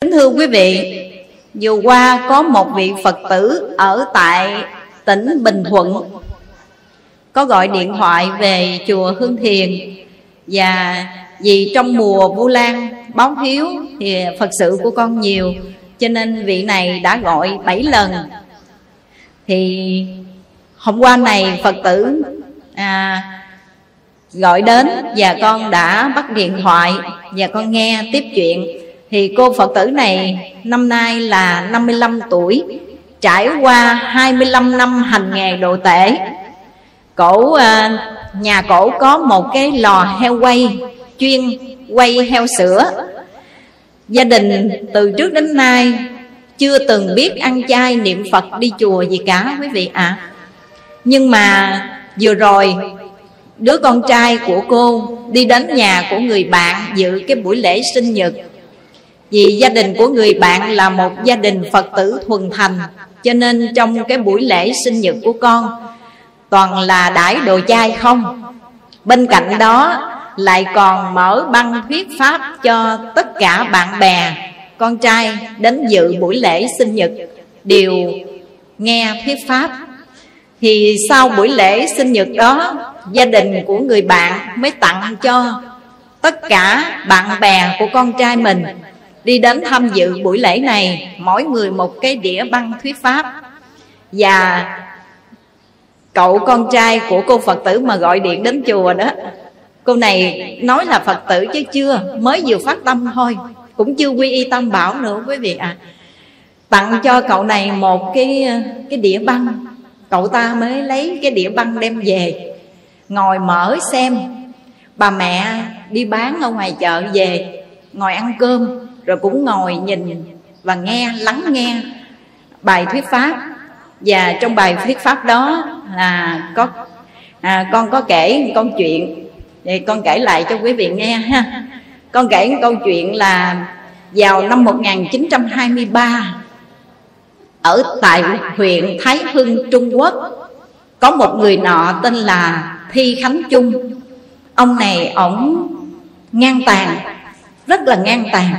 Kính thưa quý vị, vừa qua có một vị Phật tử ở tại tỉnh Bình Thuận. Có gọi điện thoại về chùa Hương Thiền. Và vì trong mùa Vu Lan báo hiếu thì Phật sự của con nhiều cho nên vị này đã gọi 7 lần. Thì hôm qua này Phật tử à, gọi đến và con đã bắt điện thoại và con nghe tiếp chuyện thì cô Phật tử này năm nay là 55 tuổi, trải qua 25 năm hành nghề đồ tể. Cổ à, nhà cổ có một cái lò heo quay, chuyên quay heo sữa. Gia đình từ trước đến nay chưa từng biết ăn chay niệm phật đi chùa gì cả, quý vị ạ. À. nhưng mà vừa rồi, đứa con trai của cô đi đến nhà của người bạn dự cái buổi lễ sinh nhật vì gia đình của người bạn là một gia đình phật tử thuần thành, cho nên trong cái buổi lễ sinh nhật của con, toàn là đãi đồ chay không. Bên cạnh đó, lại còn mở băng thuyết pháp cho tất cả bạn bè, con trai đến dự buổi lễ sinh nhật. Đều nghe thuyết pháp. Thì sau buổi lễ sinh nhật đó, gia đình của người bạn mới tặng cho tất cả bạn bè của con trai mình đi đến tham dự buổi lễ này, mỗi người một cái đĩa băng thuyết pháp. Và cậu con trai của cô phật tử mà gọi điện đến chùa đó, cô này nói là phật tử chứ chưa, mới vừa phát tâm thôi, cũng chưa quy y tâm bảo nữa quý vị ạ. À. tặng cho cậu này một cái cái đĩa băng, cậu ta mới lấy cái đĩa băng đem về, ngồi mở xem. Bà mẹ đi bán ở ngoài chợ về, ngồi ăn cơm rồi cũng ngồi nhìn và nghe lắng nghe bài thuyết pháp. Và trong bài thuyết pháp đó là có à, con có kể con chuyện. Thì con kể lại cho quý vị nghe ha. Con kể câu chuyện là vào năm 1923 ở tại huyện Thái Hưng Trung Quốc có một người nọ tên là Thi Khánh Trung ông này ổng ngang tàn rất là ngang tàn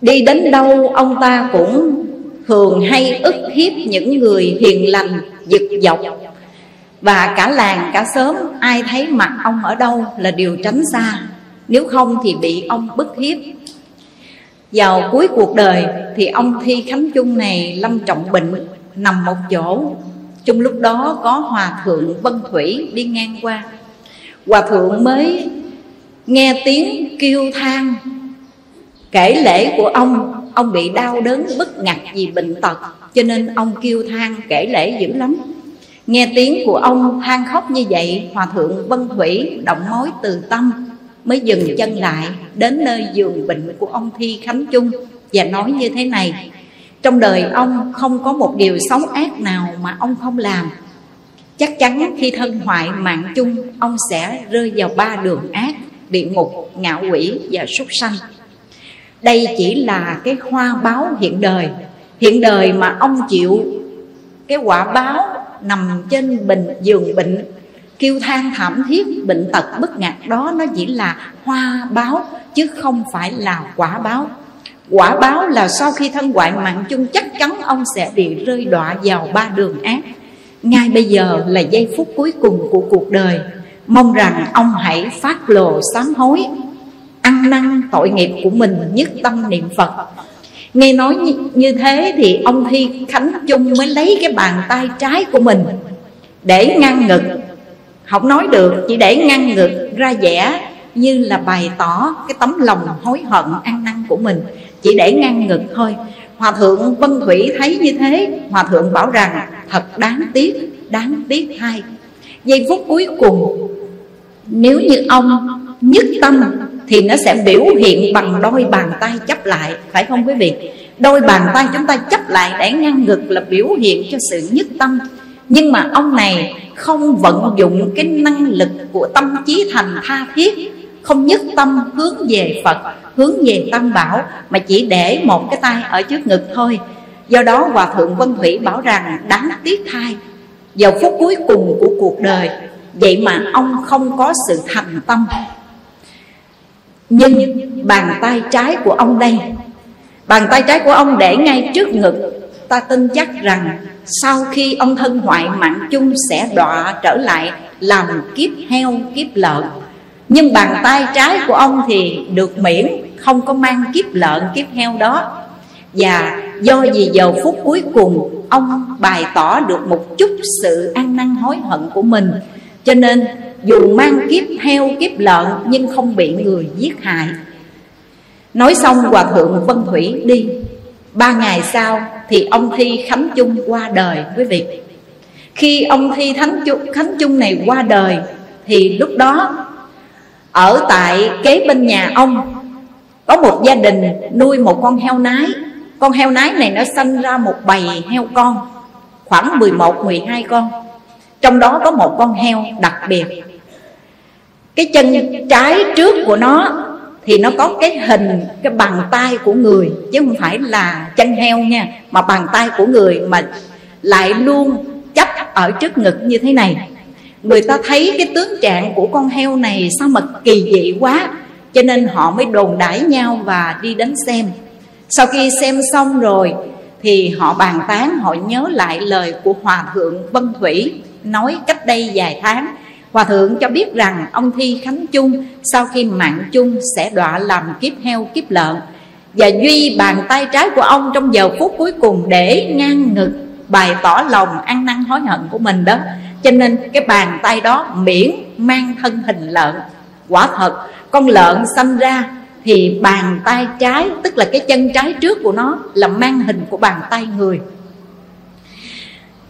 đi đến đâu, ông ta cũng thường hay ức hiếp những người hiền lành, giật dọc. Và cả làng, cả xóm, ai thấy mặt ông ở đâu là điều tránh xa. Nếu không thì bị ông bức hiếp. Vào cuối cuộc đời thì ông thi khánh chung này lâm trọng bệnh, nằm một chỗ. Trong lúc đó có hòa thượng vân thủy đi ngang qua. Hòa thượng mới nghe tiếng kêu than kể lễ của ông ông bị đau đớn, bất ngặt vì bệnh tật, cho nên ông kêu than kể lễ dữ lắm. Nghe tiếng của ông than khóc như vậy, hòa thượng vân thủy động mối từ tâm, mới dừng chân lại, đến nơi giường bệnh của ông thi khánh chung và nói như thế này, trong đời ông không có một điều xấu ác nào mà ông không làm. Chắc chắn khi thân hoại mạng chung, ông sẽ rơi vào ba đường ác, địa ngục, ngạo quỷ và súc sanh đây chỉ là cái hoa báo hiện đời. Hiện đời mà ông chịu cái quả báo nằm trên bình, giường bệnh, kêu than thảm thiết, bệnh tật bất ngạc. Đó nó chỉ là hoa báo, chứ không phải là quả báo. Quả báo là sau khi thân hoại mạng chung, chắc chắn ông sẽ bị rơi đọa vào ba đường ác. Ngay bây giờ là giây phút cuối cùng của cuộc đời. Mong rằng ông hãy phát lồ sám hối ăn năn tội nghiệp của mình nhất tâm niệm phật. Nghe nói như, thế thì ông thi khánh chung mới lấy cái bàn tay trái của mình để ngăn ngực. Không nói được chỉ để ngăn ngực ra vẻ như là bày tỏ cái tấm lòng hối hận ăn năn của mình. Chỉ để ngăn ngực thôi. Hòa thượng vân thủy thấy như thế hòa thượng bảo rằng thật đáng tiếc đáng tiếc thay. Giây phút cuối cùng nếu như ông nhất tâm thì nó sẽ biểu hiện bằng đôi bàn tay chấp lại, phải không quý vị? Đôi bàn tay chúng ta chấp lại để ngăn ngực là biểu hiện cho sự nhất tâm. Nhưng mà ông này không vận dụng cái năng lực của tâm trí thành tha thiết, không nhất tâm hướng về phật, hướng về tam bảo, mà chỉ để một cái tay ở trước ngực thôi. Do đó hòa thượng vân thủy bảo rằng, đáng tiếc thai vào phút cuối cùng của cuộc đời, vậy mà ông không có sự thành tâm nhưng bàn tay trái của ông đây, Bàn tay trái của ông để ngay trước ngực. Ta tin chắc rằng sau khi ông thân hoại mạng chung sẽ đọa trở lại làm kiếp heo, kiếp lợn. Nhưng bàn tay trái của ông thì được miễn, không có mang kiếp lợn, kiếp heo đó. Và do vì giờ phút cuối cùng, ông bày tỏ được một chút sự ăn năn hối hận của mình. Cho nên dù mang kiếp heo kiếp lợn nhưng không bị người giết hại. Nói xong Hòa Thượng Vân Thủy đi. Ba ngày sau thì ông Thi Khánh Chung qua đời quý vị Khi ông Thi Thánh Chung, Khánh Chung này qua đời Thì lúc đó ở tại kế bên nhà ông Có một gia đình nuôi một con heo nái. Con heo nái này nó sinh ra một bầy heo con Khoảng 11-12 con. Trong đó có một con heo đặc biệt. Cái chân trái trước của nó thì nó có cái hình, cái bàn tay của người, chứ không phải là chân heo nha, mà bàn tay của người mà lại luôn chấp ở trước ngực như thế này. Người ta thấy cái tướng trạng của con heo này sao mà kỳ dị quá, cho nên họ mới đồn đãi nhau và đi đến xem. Sau khi xem xong rồi thì họ bàn tán, họ nhớ lại lời của hòa thượng vân thủy nói cách đây vài tháng. Hòa thượng cho biết rằng ông Thi Khánh Chung sau khi mạng chung sẽ đọa làm kiếp heo, kiếp lợn Và duy bàn tay trái của ông trong giờ phút cuối cùng để ngang ngực bày tỏ lòng ăn năn hối hận của mình đó. Cho nên cái bàn tay đó miễn mang thân hình lợn. Quả thật, con lợn sanh ra thì bàn tay trái, tức là cái chân trái trước của nó, là mang hình của bàn tay người.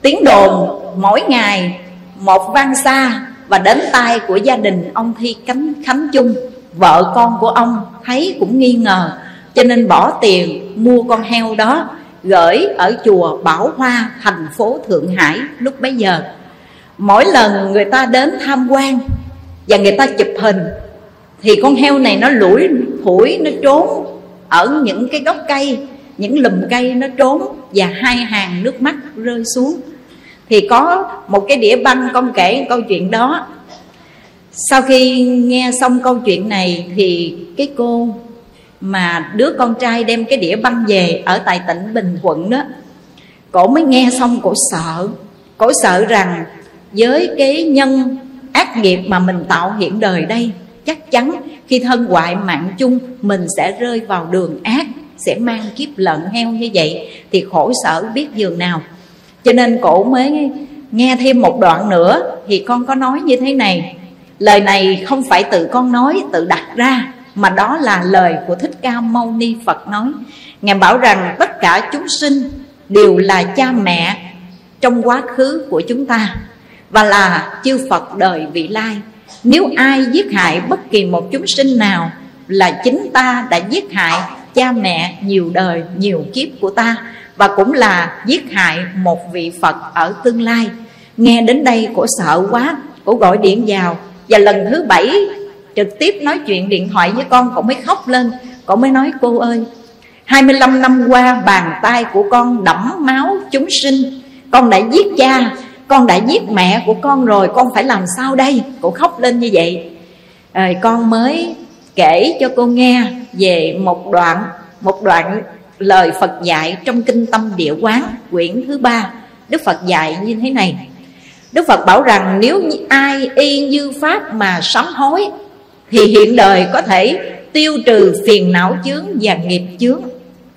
Tiếng đồn mỗi ngày một vang xa và đến tay của gia đình ông Thi Cánh Khánh Chung, Vợ con của ông thấy cũng nghi ngờ, Cho nên bỏ tiền mua con heo đó Gửi ở chùa Bảo Hoa, thành phố Thượng Hải lúc bấy giờ. Mỗi lần người ta đến tham quan Và người ta chụp hình, Thì con heo này nó lủi thủi, nó trốn Ở những cái gốc cây, Những lùm cây nó trốn Và hai hàng nước mắt rơi xuống thì có một cái đĩa băng con kể câu chuyện đó. Sau khi nghe xong câu chuyện này thì cái cô mà đứa con trai đem cái đĩa băng về ở tại tỉnh Bình Thuận đó, cổ mới nghe xong cổ sợ. Cổ sợ rằng với cái nhân ác nghiệp mà mình tạo hiện đời đây, chắc chắn khi thân hoại mạng chung, mình sẽ rơi vào đường ác, sẽ mang kiếp lợn heo như vậy, thì khổ sở biết dường nào cho nên cổ mới nghe thêm một đoạn nữa thì con có nói như thế này. Lời này không phải tự con nói, tự đặt ra, mà đó là lời của thích ca mâu ni phật nói. Ngài bảo rằng tất cả chúng sinh đều là cha mẹ trong quá khứ của chúng ta và là chư phật đời vị lai. Nếu ai giết hại bất kỳ một chúng sinh nào là chính ta đã giết hại cha mẹ nhiều đời, nhiều kiếp của ta và cũng là giết hại một vị Phật ở tương lai. Nghe đến đây cổ sợ quá, Cổ gọi điện vào. Và lần thứ bảy, trực tiếp nói chuyện điện thoại với con, Cổ mới khóc lên. Cổ mới nói, cô ơi 25 năm qua bàn tay của con đẫm máu chúng sinh. Con đã giết cha, Con đã giết mẹ của con rồi, Con phải làm sao đây? Cổ khóc lên như vậy. Rồi con mới kể cho cô nghe về một đoạn một đoạn lời Phật dạy trong kinh tâm địa quán, quyển thứ ba. Đức Phật dạy như thế này. Đức Phật bảo rằng, nếu như ai y như Pháp mà sám hối, Thì hiện đời có thể tiêu trừ phiền não chướng và nghiệp chướng.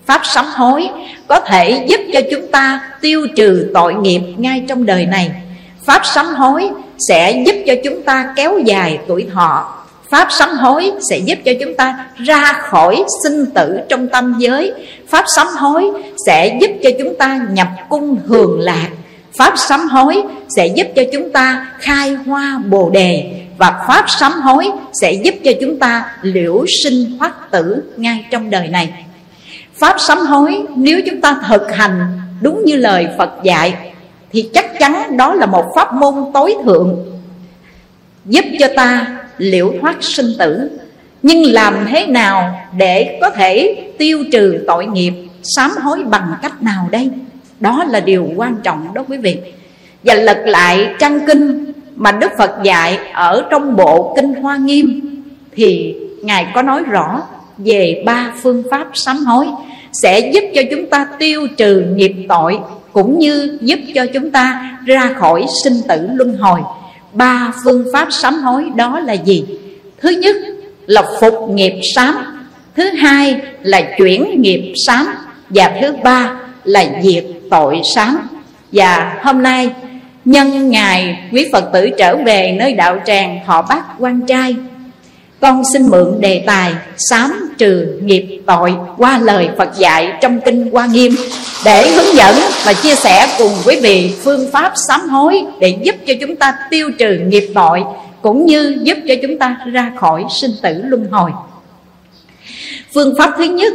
Pháp sám hối có thể giúp cho chúng ta tiêu trừ tội nghiệp ngay trong đời này. Pháp sám hối sẽ giúp cho chúng ta kéo dài tuổi thọ Pháp sám hối sẽ giúp cho chúng ta ra khỏi sinh tử trong tâm giới. Pháp sám hối sẽ giúp cho chúng ta nhập cung hưởng lạc. Pháp sám hối sẽ giúp cho chúng ta khai hoa bồ đề. Và Pháp sám hối sẽ giúp cho chúng ta liễu sinh thoát tử ngay trong đời này. Pháp sám hối, nếu chúng ta thực hành đúng như lời Phật dạy, Thì chắc chắn đó là một pháp môn tối thượng, Giúp cho ta liễu thoát sinh tử. Nhưng làm thế nào để có thể tiêu trừ tội nghiệp, Sám hối bằng cách nào đây? Đó là điều quan trọng đó quý vị Và lật lại trang kinh mà Đức Phật dạy ở trong bộ Kinh Hoa Nghiêm Thì Ngài có nói rõ về ba phương pháp sám hối sẽ giúp cho chúng ta tiêu trừ nghiệp tội, cũng như giúp cho chúng ta ra khỏi sinh tử luân hồi ba phương pháp sám hối đó là gì? Thứ nhất là phục nghiệp sám, thứ hai là chuyển nghiệp sám, và thứ ba là diệt tội sám. Và hôm nay, nhân ngày quý phật tử trở về nơi đạo tràng họ bác quan trai, con xin mượn đề tài sám trừ nghiệp tội qua lời Phật dạy trong kinh Hoa Nghiêm. Để hướng dẫn và chia sẻ cùng quý vị phương pháp sám hối để giúp cho chúng ta tiêu trừ nghiệp tội cũng như giúp cho chúng ta ra khỏi sinh tử luân hồi. Phương pháp thứ nhất,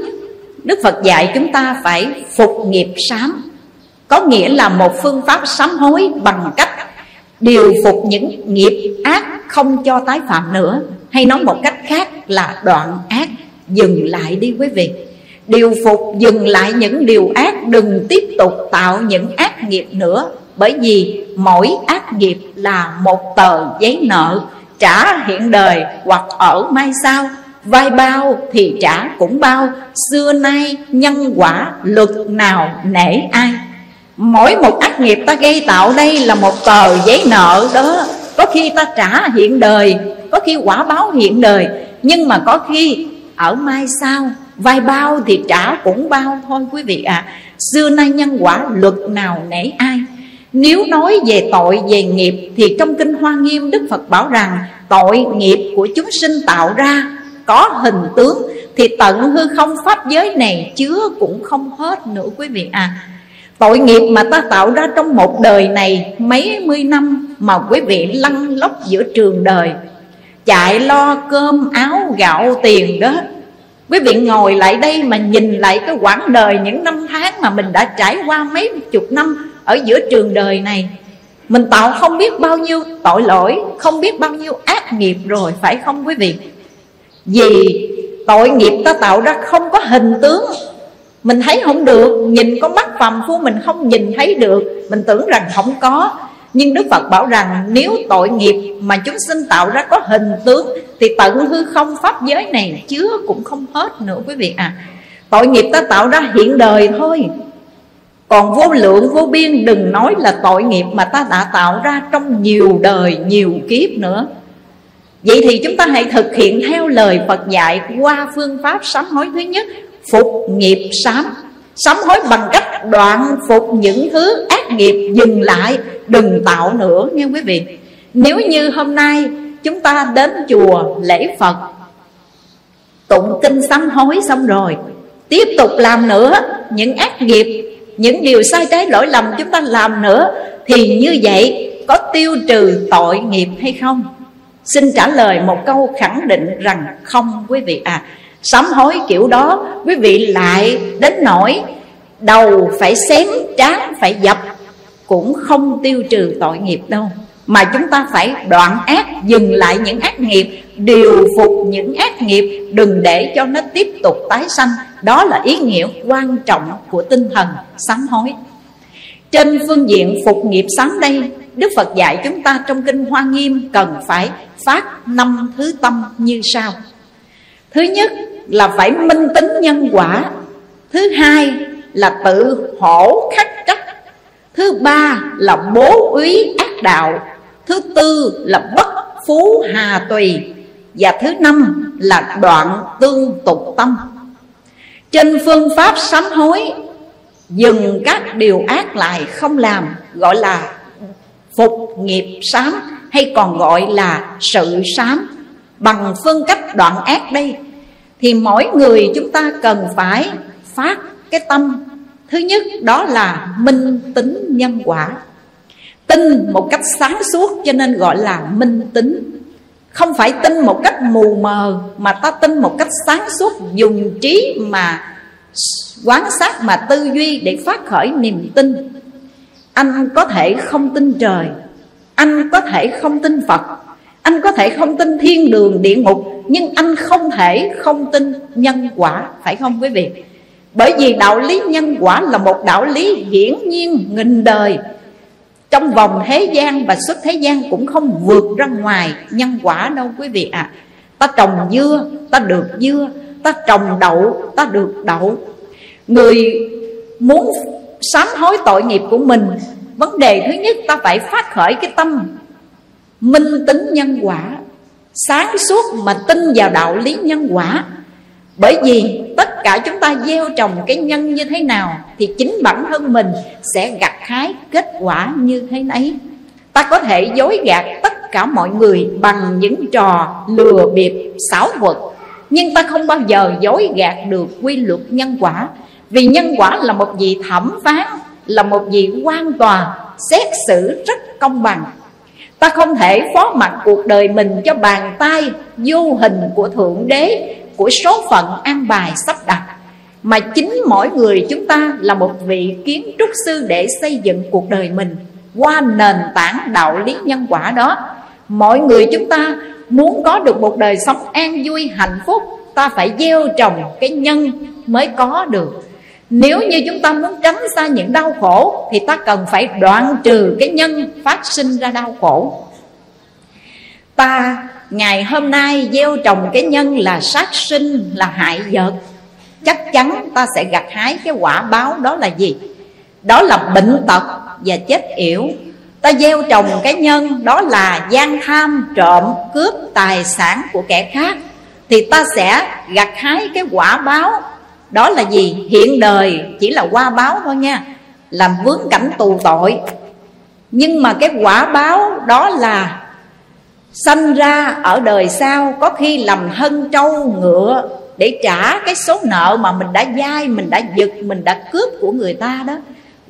Đức Phật dạy chúng ta phải phục nghiệp sám, có nghĩa là một phương pháp sám hối bằng cách điều phục những nghiệp ác không cho tái phạm nữa hay nói một cách khác là đoạn ác dừng lại đi quý vị. Điều phục dừng lại những điều ác, đừng tiếp tục tạo những ác nghiệp nữa, bởi vì mỗi ác nghiệp là một tờ giấy nợ trả hiện đời hoặc ở mai sau. Vai bao thì trả cũng bao, xưa nay nhân quả luật nào nể ai. Mỗi một ác nghiệp ta gây tạo đây là một tờ giấy nợ đó. Có khi ta trả hiện đời, có khi quả báo hiện đời, nhưng mà có khi ở mai sau, vai bao thì trả cũng bao thôi quý vị ạ à. xưa nay nhân quả luật nào nể ai nếu nói về tội về nghiệp thì trong kinh hoa nghiêm đức phật bảo rằng, tội nghiệp của chúng sinh tạo ra, có hình tướng thì tận hư không pháp giới này chứa cũng không hết nữa quý vị à Tội nghiệp mà ta tạo ra trong một đời này Mấy mươi năm mà quý vị lăn lóc giữa trường đời Chạy lo cơm áo gạo tiền đó. Quý vị ngồi lại đây mà nhìn lại cái quãng đời những năm tháng mà mình đã trải qua mấy chục năm ở giữa trường đời này. Mình tạo không biết bao nhiêu tội lỗi, không biết bao nhiêu ác nghiệp rồi phải không quý vị? Vì tội nghiệp ta tạo ra không có hình tướng. Mình thấy không được nhìn con mắt phàm phu mình không nhìn thấy được. Mình tưởng rằng không có nhưng đức phật bảo rằng, nếu tội nghiệp mà chúng sinh tạo ra có hình tướng, thì tận hư không pháp giới này chứa cũng không hết nữa quý vị à tội nghiệp ta tạo ra hiện đời thôi. Còn vô lượng, vô biên, đừng nói là tội nghiệp mà ta đã tạo ra trong nhiều đời, nhiều kiếp nữa. Vậy thì chúng ta hãy thực hiện theo lời Phật dạy qua phương pháp sám hối thứ nhất, phục nghiệp sám. Sám hối bằng cách đoạn phục những thứ ác nghiệp dừng lại, đừng tạo nữa nghe quý vị. Nếu như hôm nay chúng ta đến chùa lễ phật, tụng kinh sám hối xong rồi, tiếp tục làm nữa những ác nghiệp, những điều sai trái lỗi lầm chúng ta làm nữa, thì như vậy có tiêu trừ tội nghiệp hay không? Xin trả lời một câu khẳng định rằng không quý vị à sám hối kiểu đó, quý vị lại đến nỗi đầu phải xém trán phải dập, cũng không tiêu trừ tội nghiệp đâu. Mà chúng ta phải đoạn ác, dừng lại những ác nghiệp, điều phục những ác nghiệp, đừng để cho nó tiếp tục tái sanh. Đó là ý nghĩa quan trọng của tinh thần sám hối. Trên phương diện phục nghiệp sám đây, đức phật dạy chúng ta trong kinh hoa nghiêm cần phải phát năm thứ tâm như sau. Thứ nhất là phải minh tính nhân quả. Thứ hai là tự hổ khắc trách thứ ba là bố úy ác đạo. Thứ tư là bất phú hà tùy. Và thứ năm là đoạn tương tục tâm. Trên phương pháp sám hối, dừng các điều ác lại không làm, gọi là phục nghiệp sám, hay còn gọi là sự sám. Bằng phương cách đoạn ác đây, thì mỗi người chúng ta cần phải phát cái tâm thứ nhất, đó là minh tính nhân quả. Tin một cách sáng suốt, cho nên gọi là minh tính. Không phải tin một cách mù mờ, mà ta tin một cách sáng suốt, dùng trí mà quán sát, mà tư duy để phát khởi niềm tin. Anh có thể không tin trời, anh có thể không tin phật, anh có thể không tin thiên đường địa ngục, nhưng anh không thể không tin nhân quả, phải không quý vị? Bởi vì đạo lý nhân quả là một đạo lý hiển nhiên, nghìn đời. Trong vòng thế gian và xuất thế gian cũng không vượt ra ngoài nhân quả đâu, quý vị ạ. À. ta trồng dưa, ta được dưa, ta trồng đậu, ta được đậu. Người muốn sám hối tội nghiệp của mình, Vấn đề thứ nhất ta phải phát khởi cái tâm Minh tính nhân quả, Sáng suốt mà tin vào đạo lý nhân quả. Bởi vì tất cả chúng ta gieo trồng cái nhân như thế nào Thì chính bản thân mình sẽ gặt hái kết quả như thế ấy Ta có thể dối gạt tất cả mọi người bằng những trò lừa bịp xảo vật. Nhưng ta không bao giờ dối gạt được quy luật nhân quả. Vì nhân quả là một vị thẩm phán, Là một vị quan tòa, xét xử rất công bằng. Ta không thể phó mặc cuộc đời mình cho bàn tay vô hình của Thượng Đế của số phận an bài sắp đặt. Mà chính mỗi người chúng ta là một vị kiến trúc sư để xây dựng cuộc đời mình Qua nền tảng đạo lý nhân quả đó. Mọi người chúng ta muốn có được một đời sống an vui, hạnh phúc, Ta phải gieo trồng cái nhân mới có được. Nếu như chúng ta muốn tránh xa những đau khổ, Thì ta cần phải đoạn trừ cái nhân phát sinh ra đau khổ. Ta ngày hôm nay gieo trồng cái nhân là sát sinh, là hại vật. Chắc chắn ta sẽ gặt hái cái quả báo đó là gì? Đó là bệnh tật và chết yểu. Ta gieo trồng cái nhân đó là gian tham, trộm, cướp tài sản của kẻ khác. Thì ta sẽ gặt hái cái quả báo đó là gì? Hiện đời chỉ là qua báo thôi nha. Làm vướng cảnh tù tội. Nhưng mà cái quả báo đó là sanh ra ở đời sau có khi làm hân trâu ngựa để trả cái số nợ mà mình đã dai, mình đã giật, mình đã cướp của người ta đó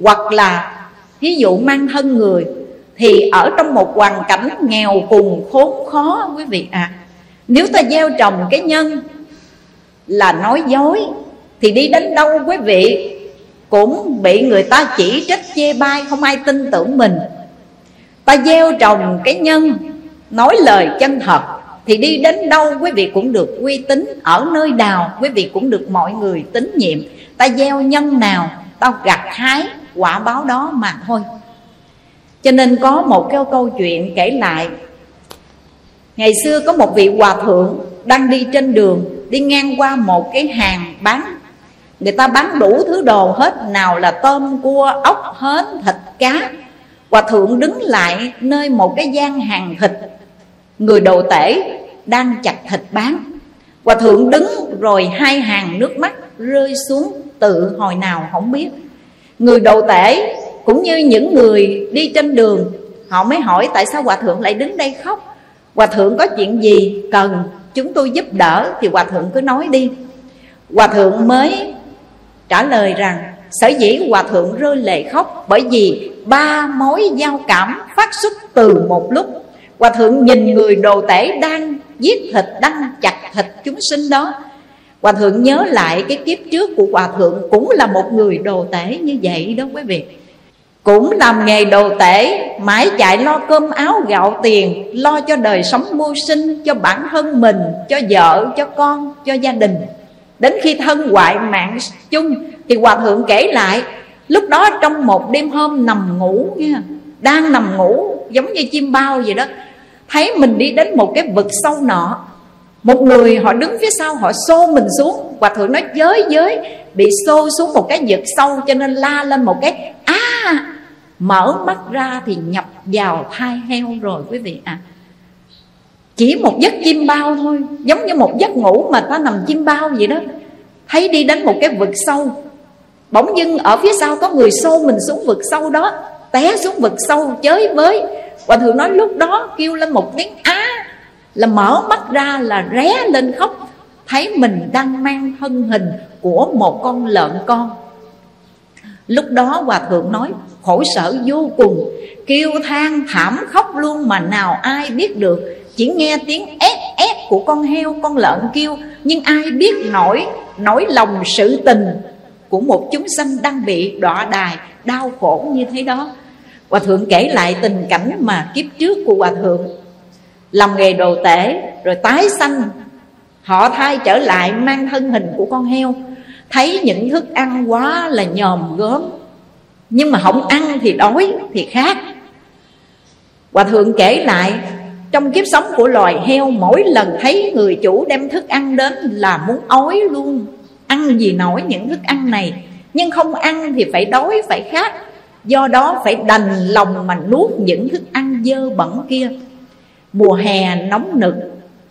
hoặc là ví dụ mang thân người, thì ở trong một hoàn cảnh nghèo cùng khốn khó, quý vị ạ à. nếu ta gieo trồng cái nhân là nói dối, thì đi đến đâu quý vị cũng bị người ta chỉ trích chê bai, không ai tin tưởng mình ta gieo trồng cái nhân nói lời chân thật thì đi đến đâu quý vị cũng được uy tín. Ở nơi nào quý vị cũng được mọi người tín nhiệm. Ta gieo nhân nào tao gặt hái quả báo đó mà thôi. Cho nên có một cái câu chuyện kể lại. Ngày xưa có một vị hòa thượng đang đi trên đường đi ngang qua một cái hàng bán Người ta bán đủ thứ đồ hết Nào là tôm, cua, ốc, hến, thịt, cá. Hòa thượng đứng lại nơi một cái gian hàng thịt. Người đồ tể đang chặt thịt bán. Hòa thượng đứng rồi hai hàng nước mắt rơi xuống tự hồi nào không biết. Người đồ tể cũng như những người đi trên đường, Họ mới hỏi tại sao hòa thượng lại đứng đây khóc. Hòa thượng có chuyện gì cần chúng tôi giúp đỡ Thì hòa thượng cứ nói đi. Hòa thượng mới trả lời rằng, sở dĩ hòa thượng rơi lệ khóc bởi vì ba mối giao cảm phát xuất từ một lúc hòa thượng nhìn người đồ tể đang giết thịt đang chặt thịt chúng sinh đó. Hòa thượng nhớ lại cái kiếp trước của hòa thượng cũng là một người đồ tể như vậy đó quý vị. Cũng làm nghề đồ tể, mãi chạy lo cơm áo gạo tiền, lo cho đời sống mưu sinh, cho bản thân mình, cho vợ, cho con, cho gia đình. Đến khi thân hoại mạng chung, Thì Hòa Thượng kể lại, Lúc đó trong một đêm hôm nằm ngủ nha đang nằm ngủ, giống như chim bao vậy đó. Thấy mình đi đến một cái vực sâu nọ, Một người họ đứng phía sau họ xô mình xuống. Hòa Thượng nói, giới giới. Bị xô xuống một cái vực sâu Cho nên la lên một cái À Mở mắt ra thì nhập vào thai heo rồi quý vị ạ. À. Chỉ một giấc chim bao thôi, Giống như một giấc ngủ mà ta nằm chim bao vậy đó. Thấy đi đến một cái vực sâu, Bỗng dưng ở phía sau có người xô mình xuống vực sâu đó. Té xuống vực sâu chới với Hòa thượng nói lúc đó kêu lên một tiếng, á! Là mở mắt ra là ré lên khóc. Thấy mình đang mang thân hình của một con lợn con. Lúc đó Hòa Thượng nói, khổ sở vô cùng, Kêu than thảm khóc luôn mà nào ai biết được. Chỉ nghe tiếng ép ép của con heo, con lợn kêu, nhưng ai biết nổi nổi lòng sự tình của một chúng sanh đang bị đọa đài đau khổ như thế đó hòa thượng kể lại tình cảnh mà kiếp trước của hòa thượng. Làm nghề đồ tể, rồi tái sanh. Họ thay trở lại mang thân hình của con heo. Thấy những thức ăn quá là nhòm gớm. Nhưng mà không ăn thì đói thì khát. Hòa thượng kể lại, trong kiếp sống của loài heo, Mỗi lần thấy người chủ đem thức ăn đến Là muốn ói luôn. Ăn gì nổi những thức ăn này, nhưng không ăn thì phải đói, phải khát do đó phải đành lòng mà nuốt những thức ăn dơ bẩn kia. Mùa hè nóng nực.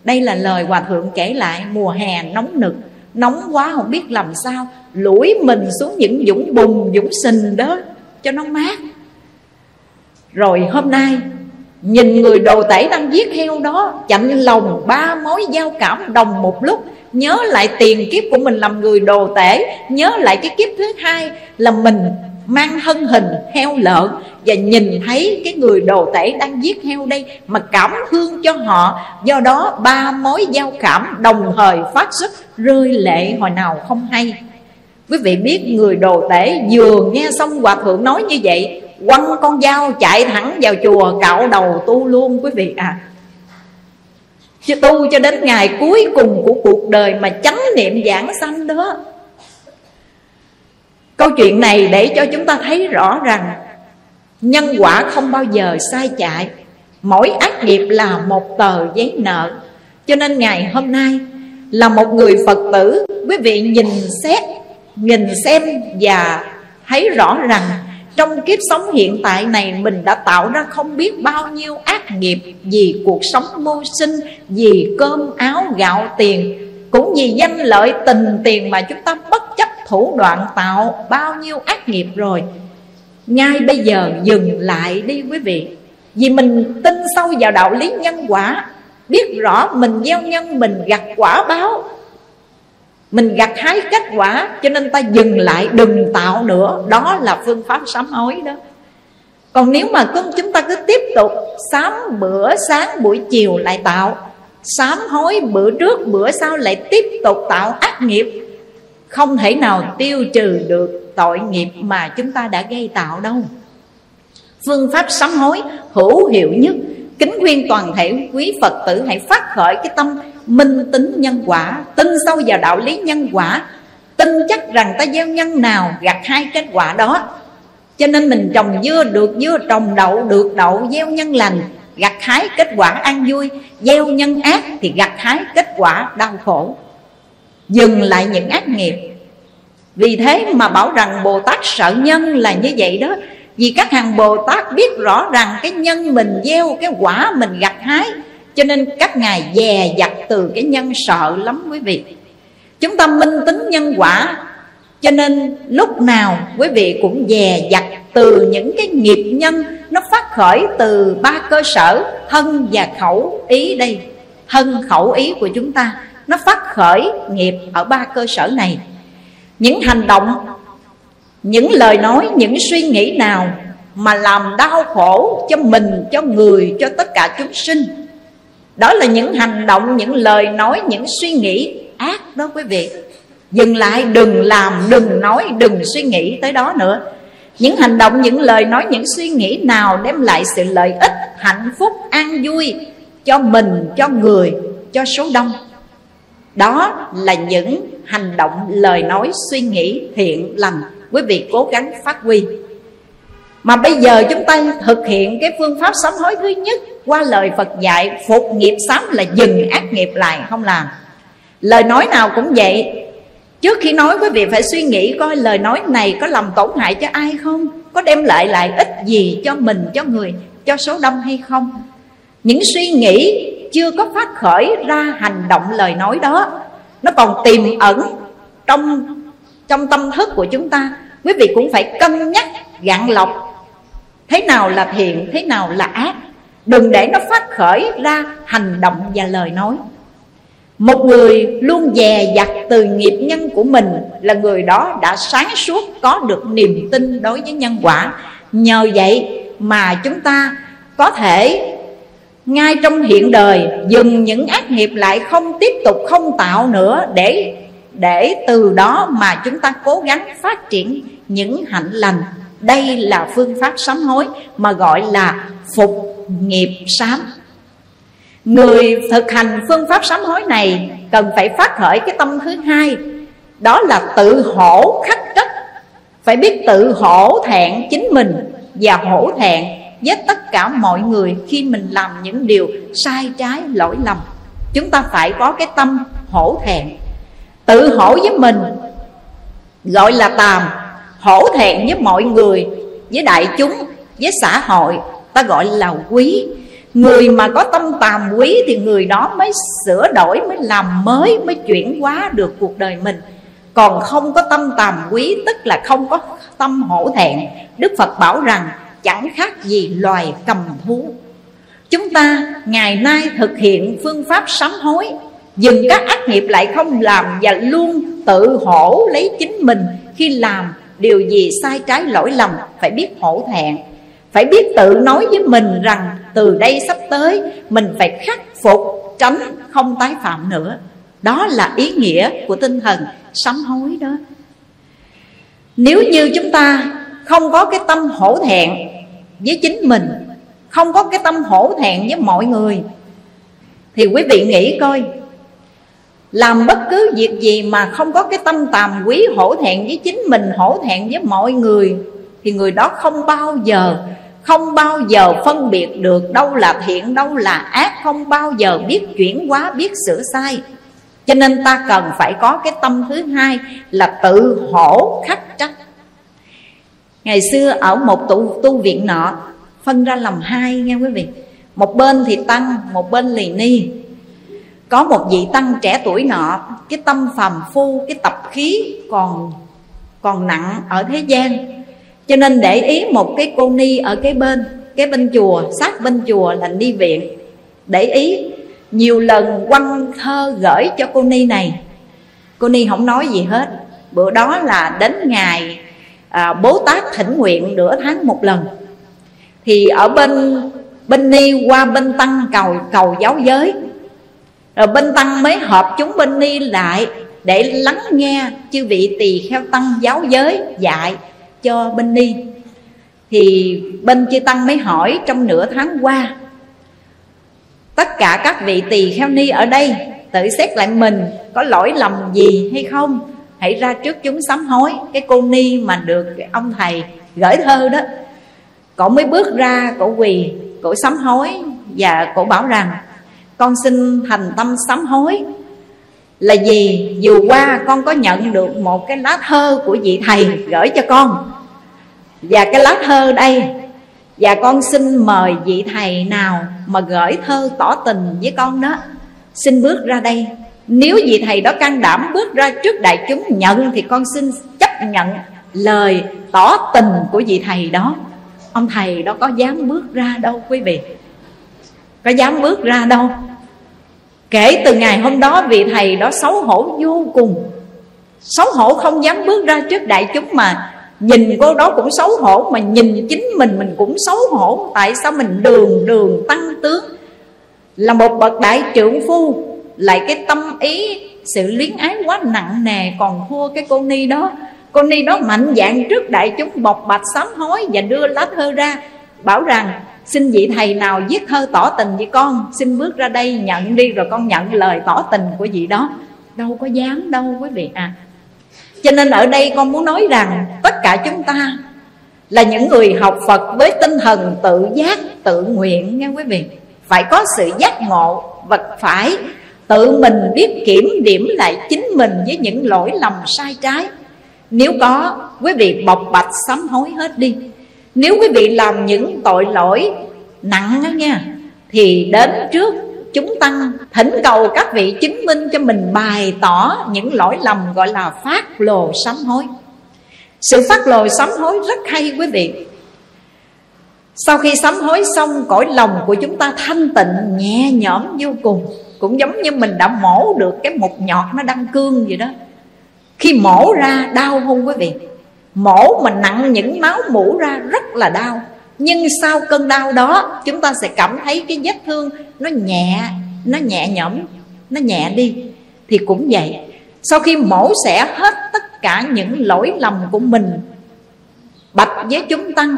Đây là lời hòa thượng kể lại, mùa hè nóng nực. Nóng quá không biết làm sao, lủi mình xuống những dũng bùn dũng sình đó, cho nó mát. Rồi hôm nay, nhìn người đồ tể đang giết heo đó, chạnh lòng ba mối giao cảm đồng một lúc, nhớ lại tiền kiếp của mình làm người đồ tể, nhớ lại cái kiếp thứ hai là mình mang thân hình heo lợn và nhìn thấy cái người đồ tể đang giết heo đây mà cảm thương cho họ. Do đó, ba mối giao cảm đồng thời phát xuất rơi lệ hồi nào không hay. Quý vị biết người đồ tể vừa nghe xong hòa thượng nói như vậy, quăng con dao chạy thẳng vào chùa cạo đầu tu luôn quý vị à tu cho đến ngày cuối cùng của cuộc đời mà chánh niệm giảng sanh đó Câu chuyện này để cho chúng ta thấy rõ rằng Nhân quả không bao giờ sai chạy. Mỗi ác nghiệp là một tờ giấy nợ. Cho nên ngày hôm nay Là một người Phật tử, Quý vị nhìn xét, Nhìn xem và thấy rõ rằng Trong kiếp sống hiện tại này Mình đã tạo ra không biết bao nhiêu ác nghiệp Vì cuộc sống mưu sinh, Vì cơm áo gạo tiền, Cũng vì danh lợi tình tiền Mà chúng ta bất chấp thủ đoạn tạo bao nhiêu ác nghiệp rồi. Ngay bây giờ dừng lại đi quý vị. Vì mình tin sâu vào đạo lý nhân quả, biết rõ mình gieo nhân, mình gặt quả báo. Mình gặt hái kết quả, cho nên ta dừng lại, đừng tạo nữa. Đó là phương pháp sám hối đó. Còn nếu mà chúng ta cứ tiếp tục sám bữa sáng, buổi chiều lại tạo. Sám hối bữa trước, bữa sau lại tiếp tục tạo ác nghiệp không thể nào tiêu trừ được tội nghiệp mà chúng ta đã gây tạo đâu. Phương pháp sám hối hữu hiệu nhất, kính khuyên toàn thể quý phật tử hãy phát khởi cái tâm minh tính nhân quả, tin sâu vào đạo lý nhân quả, tin chắc rằng ta gieo nhân nào gặt hai kết quả đó. Cho nên mình trồng dưa được, dưa trồng đậu được, đậu gieo nhân lành, gặt hái kết quả an vui, gieo nhân ác thì gặt hái kết quả đau khổ dừng lại những ác nghiệp. Vì thế mà bảo rằng bồ tát sợ nhân là như vậy đó. Vì các hàng bồ tát biết rõ rằng cái nhân mình gieo, cái quả mình gặt hái, cho nên các ngài dè dặt từ cái nhân sợ lắm quý vị. Chúng ta minh tính nhân quả, cho nên lúc nào quý vị cũng dè dặt từ những cái nghiệp nhân nó phát khởi từ ba cơ sở thân và khẩu ý đây. Thân khẩu ý của chúng ta nó phát khởi nghiệp ở ba cơ sở này. Những hành động, những lời nói, những suy nghĩ nào mà làm đau khổ cho mình, cho người, cho tất cả chúng sinh. Đó là những hành động, những lời nói, những suy nghĩ ác đó quý vị. Dừng lại, đừng làm, đừng nói, đừng suy nghĩ tới đó nữa. Những hành động, những lời nói, những suy nghĩ nào đem lại sự lợi ích, hạnh phúc, an vui cho mình, cho người, cho số đông? Đó là những hành động, lời nói, suy nghĩ thiện lành quý vị cố gắng phát huy. Mà bây giờ chúng ta thực hiện cái phương pháp sám hối thứ nhất qua lời Phật dạy, phục nghiệp sám là dừng ác nghiệp lại, không làm. Lời nói nào cũng vậy. Trước khi nói, quý vị phải suy nghĩ coi lời nói này có làm tổn hại cho ai không? Có đem lại lại ích gì cho mình, cho người, cho số đông hay không? Những suy nghĩ chưa có phát khởi ra hành động lời nói đó, nó còn tiềm ẩn trong trong tâm thức của chúng ta. Quý vị cũng phải cân nhắc, gạn lọc, thế nào là thiện, thế nào là ác. Đừng để nó phát khởi ra hành động và lời nói. Một người luôn dè dặt từ nghiệp nhân của mình là người đó đã sáng suốt có được niềm tin đối với nhân quả. Nhờ vậy mà chúng ta có thể ngay trong hiện đời, dừng những ác nghiệp lại không tiếp tục, không tạo nữa để để từ đó mà chúng ta cố gắng phát triển những hạnh lành. Đây là phương pháp sám hối mà gọi là phục nghiệp sám. Người thực hành phương pháp sám hối này cần phải phát khởi cái tâm thứ hai, đó là tự hổ khắc trách. Phải biết tự hổ thẹn chính mình và hổ thẹn với tất cả mọi người khi mình làm những điều sai trái lỗi lầm. Chúng ta phải có cái tâm hổ thẹn, tự hổ với mình, gọi là tàm, hổ thẹn với mọi người, với đại chúng, với xã hội, ta gọi là quý. Người mà có tâm tàm quý thì người đó mới sửa đổi, mới làm mới mới chuyển hóa được cuộc đời mình. Còn không có tâm tàm quý, tức là không có tâm hổ thẹn, đức phật bảo rằng chẳng khác gì loài cầm thú. Chúng ta ngày nay thực hiện phương pháp sám hối, dừng các ác nghiệp lại không làm và luôn tự hổ lấy chính mình khi làm điều gì sai trái lỗi lầm, phải biết hổ thẹn. Phải biết tự nói với mình rằng từ đây sắp tới, mình phải khắc phục, tránh không tái phạm nữa. Đó là ý nghĩa của tinh thần sám hối đó. Nếu như chúng ta không có cái tâm hổ thẹn với chính mình. Không có cái tâm hổ thẹn với mọi người. Thì quý vị nghĩ coi, làm bất cứ việc gì mà không có cái tâm tàm quý hổ thẹn với chính mình, hổ thẹn với mọi người, thì người đó không bao giờ, không bao giờ phân biệt được đâu là thiện, đâu là ác, không bao giờ biết chuyển hóa, biết sửa sai. Cho nên ta cần phải có cái tâm thứ hai là tự hổ khắc trách ngày xưa ở một tu, tu viện nọ phân ra làm hai nghe quý vị. Một bên thì tăng một bên lì ni. Có một vị tăng trẻ tuổi nọ cái tâm phàm phu cái tập khí còn còn nặng ở thế gian. Cho nên để ý một cái cô ni ở cái bên cái bên chùa sát bên chùa là ni viện. Để ý nhiều lần quăng thơ gửi cho cô ni này. Cô ni không nói gì hết. Bữa đó là đến ngày à, bố tát thỉnh nguyện nửa tháng một lần. Thì ở bên bên ni qua bên tăng cầu cầu giáo giới. Rồi bên tăng mới họp chúng bên ni lại để lắng nghe chư vị tỳ kheo tăng giáo giới dạy cho bên ni. Thì bên chư tăng mới hỏi trong nửa tháng qua tất cả các vị tỳ kheo ni ở đây tự xét lại mình có lỗi lầm gì hay không? Hãy ra trước chúng sám hối. Cái cô ni mà được ông thầy gửi thơ đó cổ mới bước ra cổ quỳ cổ sám hối và cổ bảo rằng, con xin thành tâm sám hối. Là gì? Dù qua con có nhận được một cái lá thơ của vị thầy gửi cho con. Và cái lá thơ đây, và con xin mời vị thầy nào mà gửi thơ tỏ tình với con đó, xin bước ra đây nếu vị thầy đó can đảm bước ra trước đại chúng nhận thì con xin chấp nhận lời tỏ tình của vị thầy đó. Ông thầy đó có dám bước ra đâu, quý vị? Có dám bước ra đâu? Kể từ ngày hôm đó vị thầy đó xấu hổ vô cùng. Xấu hổ không dám bước ra trước đại chúng mà nhìn cô đó cũng xấu hổ, mà nhìn chính mình mình cũng xấu hổ. Tại sao mình đường đường tăng tướng? Là một bậc đại trưởng phu lại cái tâm ý sự luyến ái quá nặng nề còn thua cái cô ni đó. Cô ni đó mạnh dạng trước đại chúng bộc bạch sám hối và đưa lá thơ ra bảo rằng xin vị thầy nào viết thơ tỏ tình với con xin bước ra đây nhận đi rồi con nhận lời tỏ tình của vị đó. Đâu có dám đâu quý vị à cho nên ở đây con muốn nói rằng tất cả chúng ta là những người học Phật với tinh thần tự giác, tự nguyện nghe quý vị. Phải có sự giác ngộ và phải tự mình biết kiểm điểm lại chính mình với những lỗi lầm sai trái. Nếu có, quý vị bộc bạch sám hối hết đi. Nếu quý vị làm những tội lỗi nặng đó nha, thì đến trước chúng tăng thỉnh cầu các vị chứng minh cho mình bày tỏ những lỗi lầm gọi là phát lồ sám hối sự phát lồ sám hối rất hay quý vị sau khi sám hối xong cõi lòng của chúng ta thanh tịnh nhẹ nhõm vô cùng cũng giống như mình đã mổ được cái mục nhọt nó đăng cương vậy đó. Khi mổ ra, đau không quý vị? Mổ mà nặng những máu mũ ra, rất là đau. Nhưng sau cơn đau đó, chúng ta sẽ cảm thấy cái vết thương nó nhẹ nó nhẹ nhõm, nó nhẹ đi. Thì cũng vậy, sau khi mổ xẻ hết tất cả những lỗi lầm của mình, bạch với chúng tăng,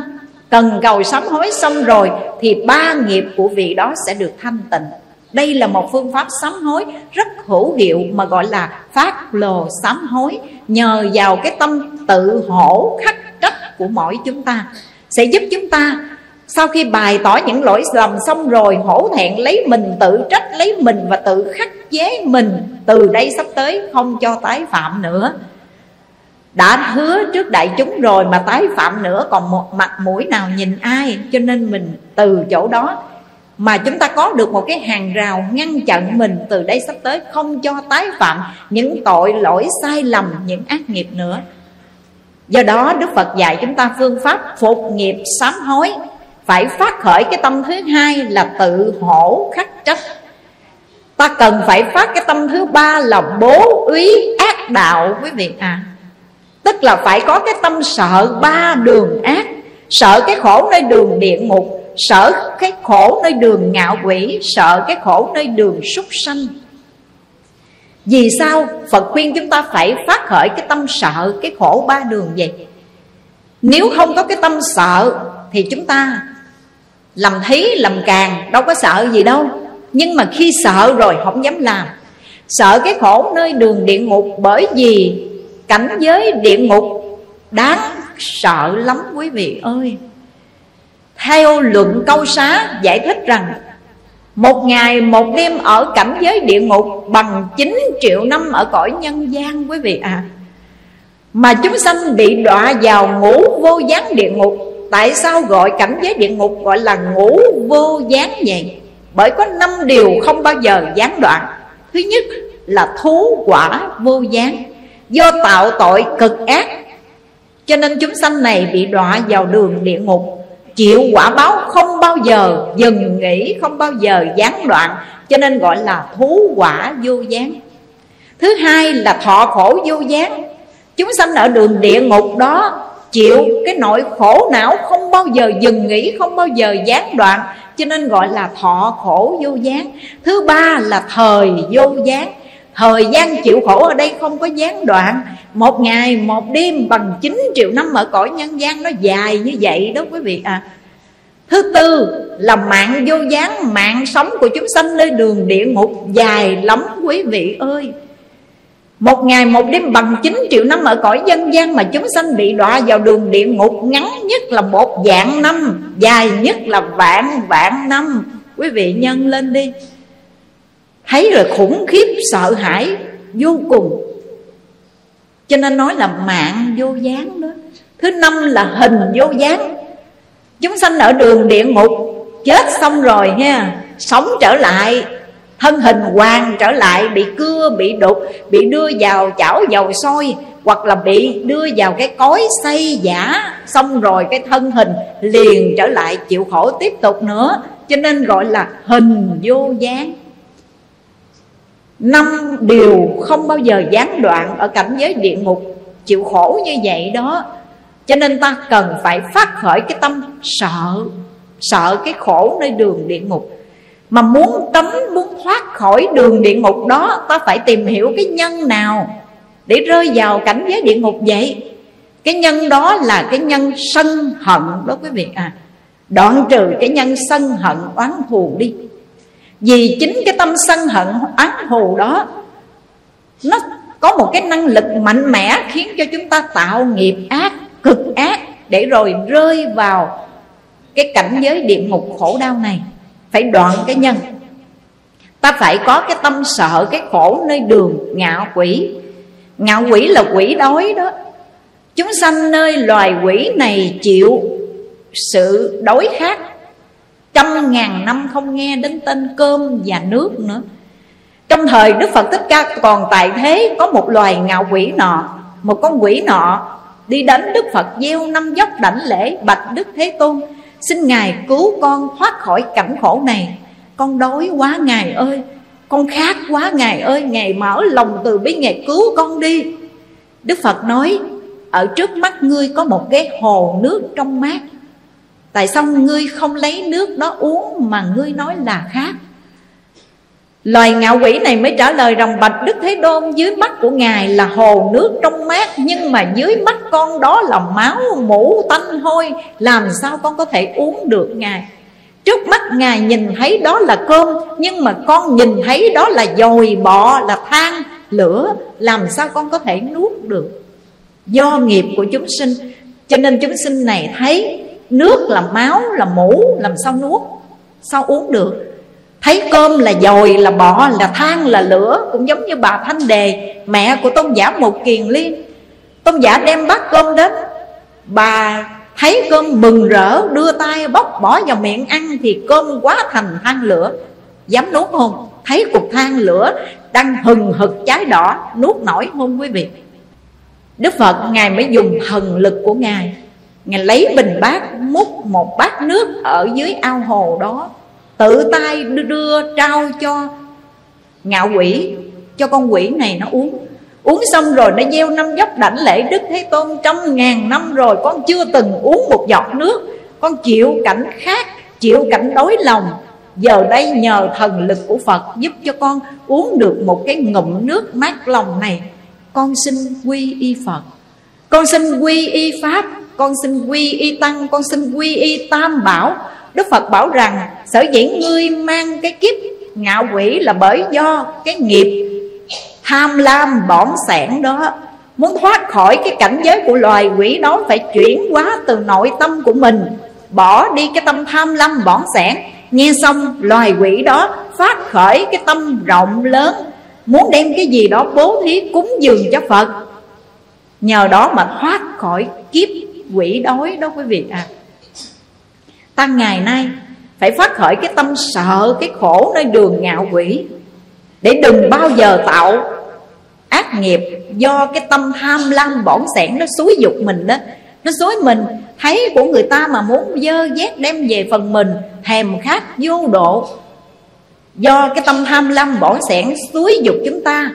cần cầu sám hối xong rồi, thì ba nghiệp của vị đó sẽ được thanh tịnh đây là một phương pháp sám hối rất hữu hiệu mà gọi là phát lồ sám hối, nhờ vào cái tâm tự hổ khắc trách của mỗi chúng ta. Sẽ giúp chúng ta, sau khi bày tỏ những lỗi lầm xong rồi, hổ thẹn lấy mình, tự trách lấy mình và tự khắc chế mình, từ đây sắp tới không cho tái phạm nữa. Đã hứa trước đại chúng rồi mà tái phạm nữa, còn một mặt mũi nào nhìn ai? Cho nên mình từ chỗ đó mà chúng ta có được một cái hàng rào ngăn chặn mình từ đây sắp tới, không cho tái phạm những tội lỗi sai lầm, những ác nghiệp nữa. Do đó, đức phật dạy chúng ta phương pháp phục nghiệp sám hối. Phải phát khởi cái tâm thứ hai là tự hổ khắc trách. Ta cần phải phát cái tâm thứ ba là bố úy ác đạo, quý vị à tức là phải có cái tâm sợ ba đường ác sợ cái khổ nơi đường địa ngục, sợ cái khổ nơi đường ngạo quỷ, sợ cái khổ nơi đường súc sanh. Vì sao Phật khuyên chúng ta phải phát khởi cái tâm sợ, cái khổ ba đường vậy? Nếu không có cái tâm sợ Thì chúng ta làm thí, làm càng, Đâu có sợ gì đâu. Nhưng mà khi sợ rồi, không dám làm. Sợ cái khổ nơi đường địa ngục Bởi vì cảnh giới địa ngục Đáng sợ lắm quý vị ơi. Theo luận câu xá giải thích rằng, Một ngày một đêm ở cảnh giới địa ngục Bằng 9 triệu năm ở cõi nhân gian quý vị à Mà chúng sanh bị đọa vào ngũ vô gián địa ngục. Tại sao gọi cảnh giới địa ngục gọi là ngũ vô gián vậy? Bởi có năm điều không bao giờ gián đoạn. Thứ nhất là thú quả vô gián. Do tạo tội cực ác cho nên chúng sanh này bị đọa vào đường địa ngục. Chịu quả báo không bao giờ, dừng nghỉ không bao giờ gián đoạn. Cho nên gọi là thú quả vô gián. Thứ hai là thọ khổ vô gián. Chúng sanh ở đường địa ngục đó, chịu cái nỗi khổ não không bao giờ dừng nghỉ không bao giờ gián đoạn. Cho nên gọi là thọ khổ vô gián. Thứ ba là thời vô gián thời gian chịu khổ ở đây không có gián đoạn. Một ngày, một đêm bằng 9 triệu năm ở cõi nhân gian nó dài như vậy đó quý vị à Thứ tư là mạng vô gián, Mạng sống của chúng sanh nơi đường địa ngục Dài lắm quý vị ơi. Một ngày, một đêm bằng 9 triệu năm ở cõi dân gian Mà chúng sanh bị đọa vào đường địa ngục Ngắn nhất là một vạn năm, Dài nhất là vạn vạn năm. Quý vị nhân lên đi. Thấy rồi khủng khiếp sợ hãi Vô cùng. Cho nên nói là mạng vô dáng đó. Thứ năm là hình vô dáng Chúng sanh ở đường địa ngục Chết xong rồi nha Sống trở lại. Thân hình hoàng trở lại Bị cưa, bị đục Bị đưa vào chảo dầu sôi Hoặc là bị đưa vào cái cối xây giả. Xong rồi cái thân hình liền trở lại chịu khổ tiếp tục nữa. Cho nên gọi là hình vô dáng Năm điều không bao giờ gián đoạn Ở cảnh giới địa ngục. Chịu khổ như vậy đó cho nên ta cần phải phát khởi cái tâm sợ Sợ cái khổ nơi đường địa ngục. Mà muốn tránh, muốn thoát khỏi đường địa ngục đó Ta phải tìm hiểu cái nhân nào Để rơi vào cảnh giới địa ngục vậy? Cái nhân đó là cái nhân sân hận đó quý vị à. Đoạn trừ cái nhân sân hận oán thù đi. Vì chính cái tâm sân hận, oán thù đó, Nó có một cái năng lực mạnh mẽ Khiến cho chúng ta tạo nghiệp ác, cực ác, để rồi rơi vào cái cảnh giới địa ngục khổ đau này. Phải đoạn cái nhân. Ta phải có cái tâm sợ cái khổ nơi đường, ngạo quỷ. Ngạo quỷ là quỷ đói đó. Chúng sanh nơi loài quỷ này chịu sự đói khát trăm ngàn năm không nghe đến tên cơm và nước nữa. Trong thời đức phật thích ca còn tại thế, có một loài ngạo quỷ nọ, một con quỷ nọ Đi đến Đức Phật gieo năm dốc đảnh lễ Bạch Đức Thế Tôn. Xin Ngài cứu con thoát khỏi cảnh khổ này. Con đói quá Ngài ơi, Con khát quá Ngài ơi, Ngài mở lòng từ bi, Ngài cứu con đi. Đức Phật nói, Ở trước mắt ngươi có một cái hồ nước trong mát Tại sao ngươi không lấy nước đó uống Mà ngươi nói là khác? Loài ngạo quỷ này mới trả lời rằng Bạch Đức Thế Đôn dưới mắt của Ngài là hồ nước trong mát Nhưng mà dưới mắt con đó là máu mũ tanh hôi Làm sao con có thể uống được Ngài Trước mắt Ngài nhìn thấy đó là cơm Nhưng mà con nhìn thấy đó là dồi bọ, là than, lửa Làm sao con có thể nuốt được Do nghiệp của chúng sinh Cho nên chúng sinh này thấy nước là máu, là mũ Làm sao nuốt, sao uống được? Thấy cơm là dồi, là bọ, là than, là lửa Cũng giống như bà Thanh Đề Mẹ của tôn giả Một Kiền Liên. Tôn giả đem bát cơm đến bà thấy cơm mừng rỡ đưa tay bóc bỏ vào miệng ăn thì cơm quá thành than lửa. Dám nuốt không? Thấy cục than lửa đang hừng hực cháy đỏ nuốt nổi không quý vị? Đức phật ngài mới dùng thần lực của ngài. Ngài lấy bình bát múc một bát nước ở dưới ao hồ đó tự tay đưa, đưa trao cho ngạo quỷ cho con quỷ này nó uống. Uống xong rồi nó gieo năm dốc đảnh lễ Đức Thế Tôn trăm ngàn năm rồi Con chưa từng uống một giọt nước. Con chịu cảnh khác Chịu cảnh đối lòng. Giờ đây nhờ thần lực của Phật Giúp cho con uống được một cái ngụm nước mát lòng này. Con xin quy y Phật. Con xin quy y Pháp. Con xin quy y Tăng, Con xin quy y Tam Bảo. Đức Phật bảo rằng, Sở dĩ ngươi mang cái kiếp ngạo quỷ Là bởi do cái nghiệp Tham lam bỏng sẻn đó. Muốn thoát khỏi cái cảnh giới của loài quỷ đó Phải chuyển hóa từ nội tâm của mình, Bỏ đi cái tâm tham lam bỏng sẻn. Nghe xong, loài quỷ đó phát khởi cái tâm rộng lớn, Muốn đem cái gì đó bố thí cúng dường cho Phật. Nhờ đó mà thoát khỏi kiếp quỷ đói đó quý vị à Tăng ngày nay phải phát khởi cái tâm sợ, cái khổ nơi đường ngạo quỷ, Để đừng bao giờ tạo ác nghiệp do cái tâm tham lam bỏng sẻn nó xúi dục mình đó. Nó xúi mình, thấy của người ta mà muốn dơ dét đem về phần mình, thèm khát vô độ. Do cái tâm tham lam bỏng sẻn xúi dục chúng ta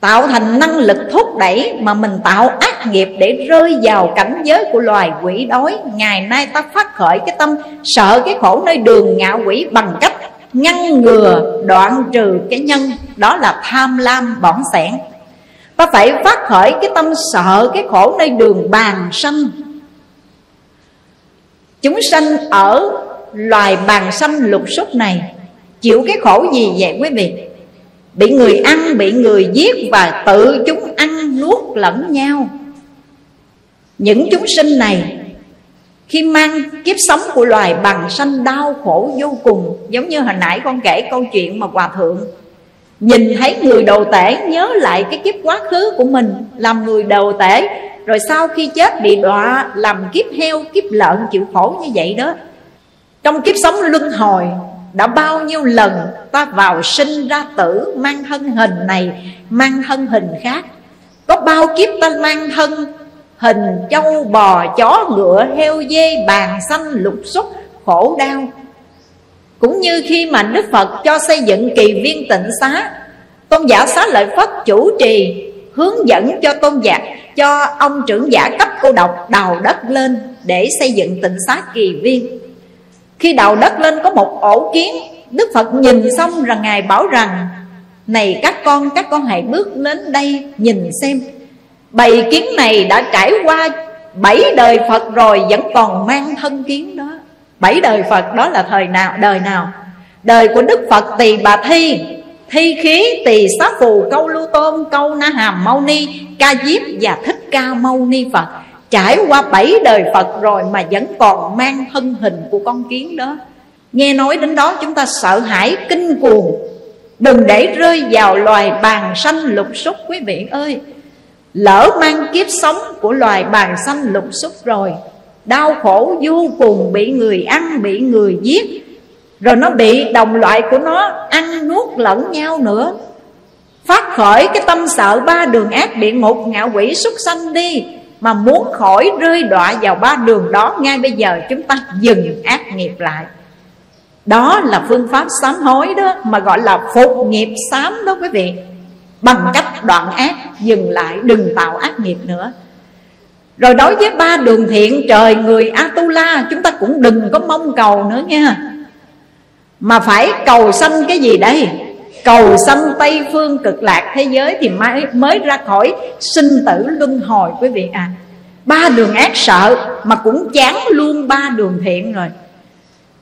tạo thành năng lực thúc đẩy mà mình tạo ác nghiệp để rơi vào cảnh giới của loài quỷ đói. Ngày nay ta phát khởi cái tâm, sợ cái khổ nơi đường ngạo quỷ bằng cách ngăn ngừa, đoạn trừ cái nhân. Đó là tham lam bỏng sẻn. Ta phải phát khởi cái tâm sợ cái khổ nơi đường bàn sanh. Chúng sanh ở loài bàn sanh lục súc này, chịu cái khổ gì vậy quý vị? Bị người ăn bị người giết và tự chúng ăn nuốt lẫn nhau. Những chúng sinh này khi mang kiếp sống của loài bằng sanh đau khổ vô cùng Giống như hồi nãy con kể câu chuyện mà Hòa Thượng Nhìn thấy người đồ tể nhớ lại cái kiếp quá khứ của mình Làm người đồ tể Rồi sau khi chết bị đọa làm kiếp heo, kiếp lợn chịu khổ như vậy đó. Trong kiếp sống luân hồi đã bao nhiêu lần ta vào sinh ra tử Mang thân hình này, mang thân hình khác? Có bao kiếp ta mang thân Hình châu bò chó ngựa heo dê bàn xanh lục xúc khổ đau? Cũng như khi mà Đức Phật cho xây dựng kỳ viên tịnh xá Tôn giả xá lợi Phất chủ trì Hướng dẫn cho tôn giả Cho ông trưởng giả cấp cô độc đào đất lên Để xây dựng tịnh xá kỳ viên. Khi đào đất lên có một ổ kiến Đức Phật nhìn xong rằng Ngài bảo rằng Này các con, các con hãy bước đến đây nhìn xem. Bầy kiến này đã trải qua bảy đời Phật rồi Vẫn còn mang thân kiến đó. Bảy đời Phật đó là thời nào đời nào? Đời của Đức Phật Tỳ Bà Thi Thi khí tỳ xá phù câu lưu tôn câu na hàm mâu ni Ca diếp và thích ca mâu ni Phật. Trải qua bảy đời Phật rồi mà vẫn còn mang thân hình của con kiến đó. Nghe nói đến đó chúng ta sợ hãi kinh cuồng. Đừng để rơi vào loài bàn sanh lục xúc quý vị ơi. Lỡ mang kiếp sống của loài bàn xanh lục xúc rồi Đau khổ vô cùng bị người ăn, bị người giết. Rồi nó bị đồng loại của nó ăn nuốt lẫn nhau nữa. Phát khởi cái tâm sợ ba đường ác địa ngục ngạo quỷ xuất sanh đi. Mà muốn khỏi rơi đọa vào ba đường đó, Ngay bây giờ chúng ta dừng ác nghiệp lại. Đó là phương pháp sám hối đó, Mà gọi là phục nghiệp sám đó quý vị. Bằng cách đoạn ác, Dừng lại, đừng tạo ác nghiệp nữa. Rồi đối với ba đường thiện Trời, người Atula, Chúng ta cũng đừng có mong cầu nữa nha. Mà phải cầu sanh cái gì đây? Cầu sanh Tây Phương cực lạc thế giới Thì mới, mới ra khỏi sinh tử luân hồi quý vị à Ba đường ác sợ Mà cũng chán luôn ba đường thiện rồi.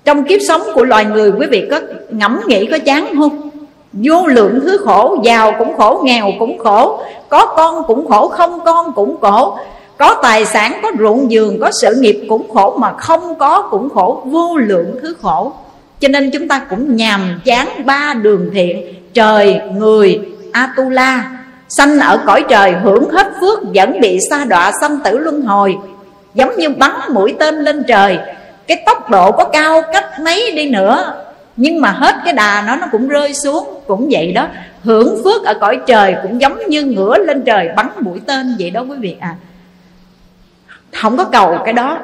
Trong kiếp sống của loài người Quý vị có ngẫm nghĩ có chán không? Vô lượng thứ khổ Giàu cũng khổ, nghèo cũng khổ Có con cũng khổ, không con cũng khổ. Có tài sản, có ruộng vườn Có sự nghiệp cũng khổ Mà không có cũng khổ. Vô lượng thứ khổ. Cho nên chúng ta cũng nhàm chán ba đường thiện Trời, người, Atula. Sanh ở cõi trời hưởng hết phước Vẫn bị sa đọa sanh tử luân hồi. Giống như bắn mũi tên lên trời Cái tốc độ có cao cách mấy đi nữa. Nhưng mà hết cái đà nó nó cũng rơi xuống Cũng vậy đó. Hưởng phước ở cõi trời cũng giống như ngửa lên trời Bắn mũi tên vậy đó quý vị à Không có cầu cái đó.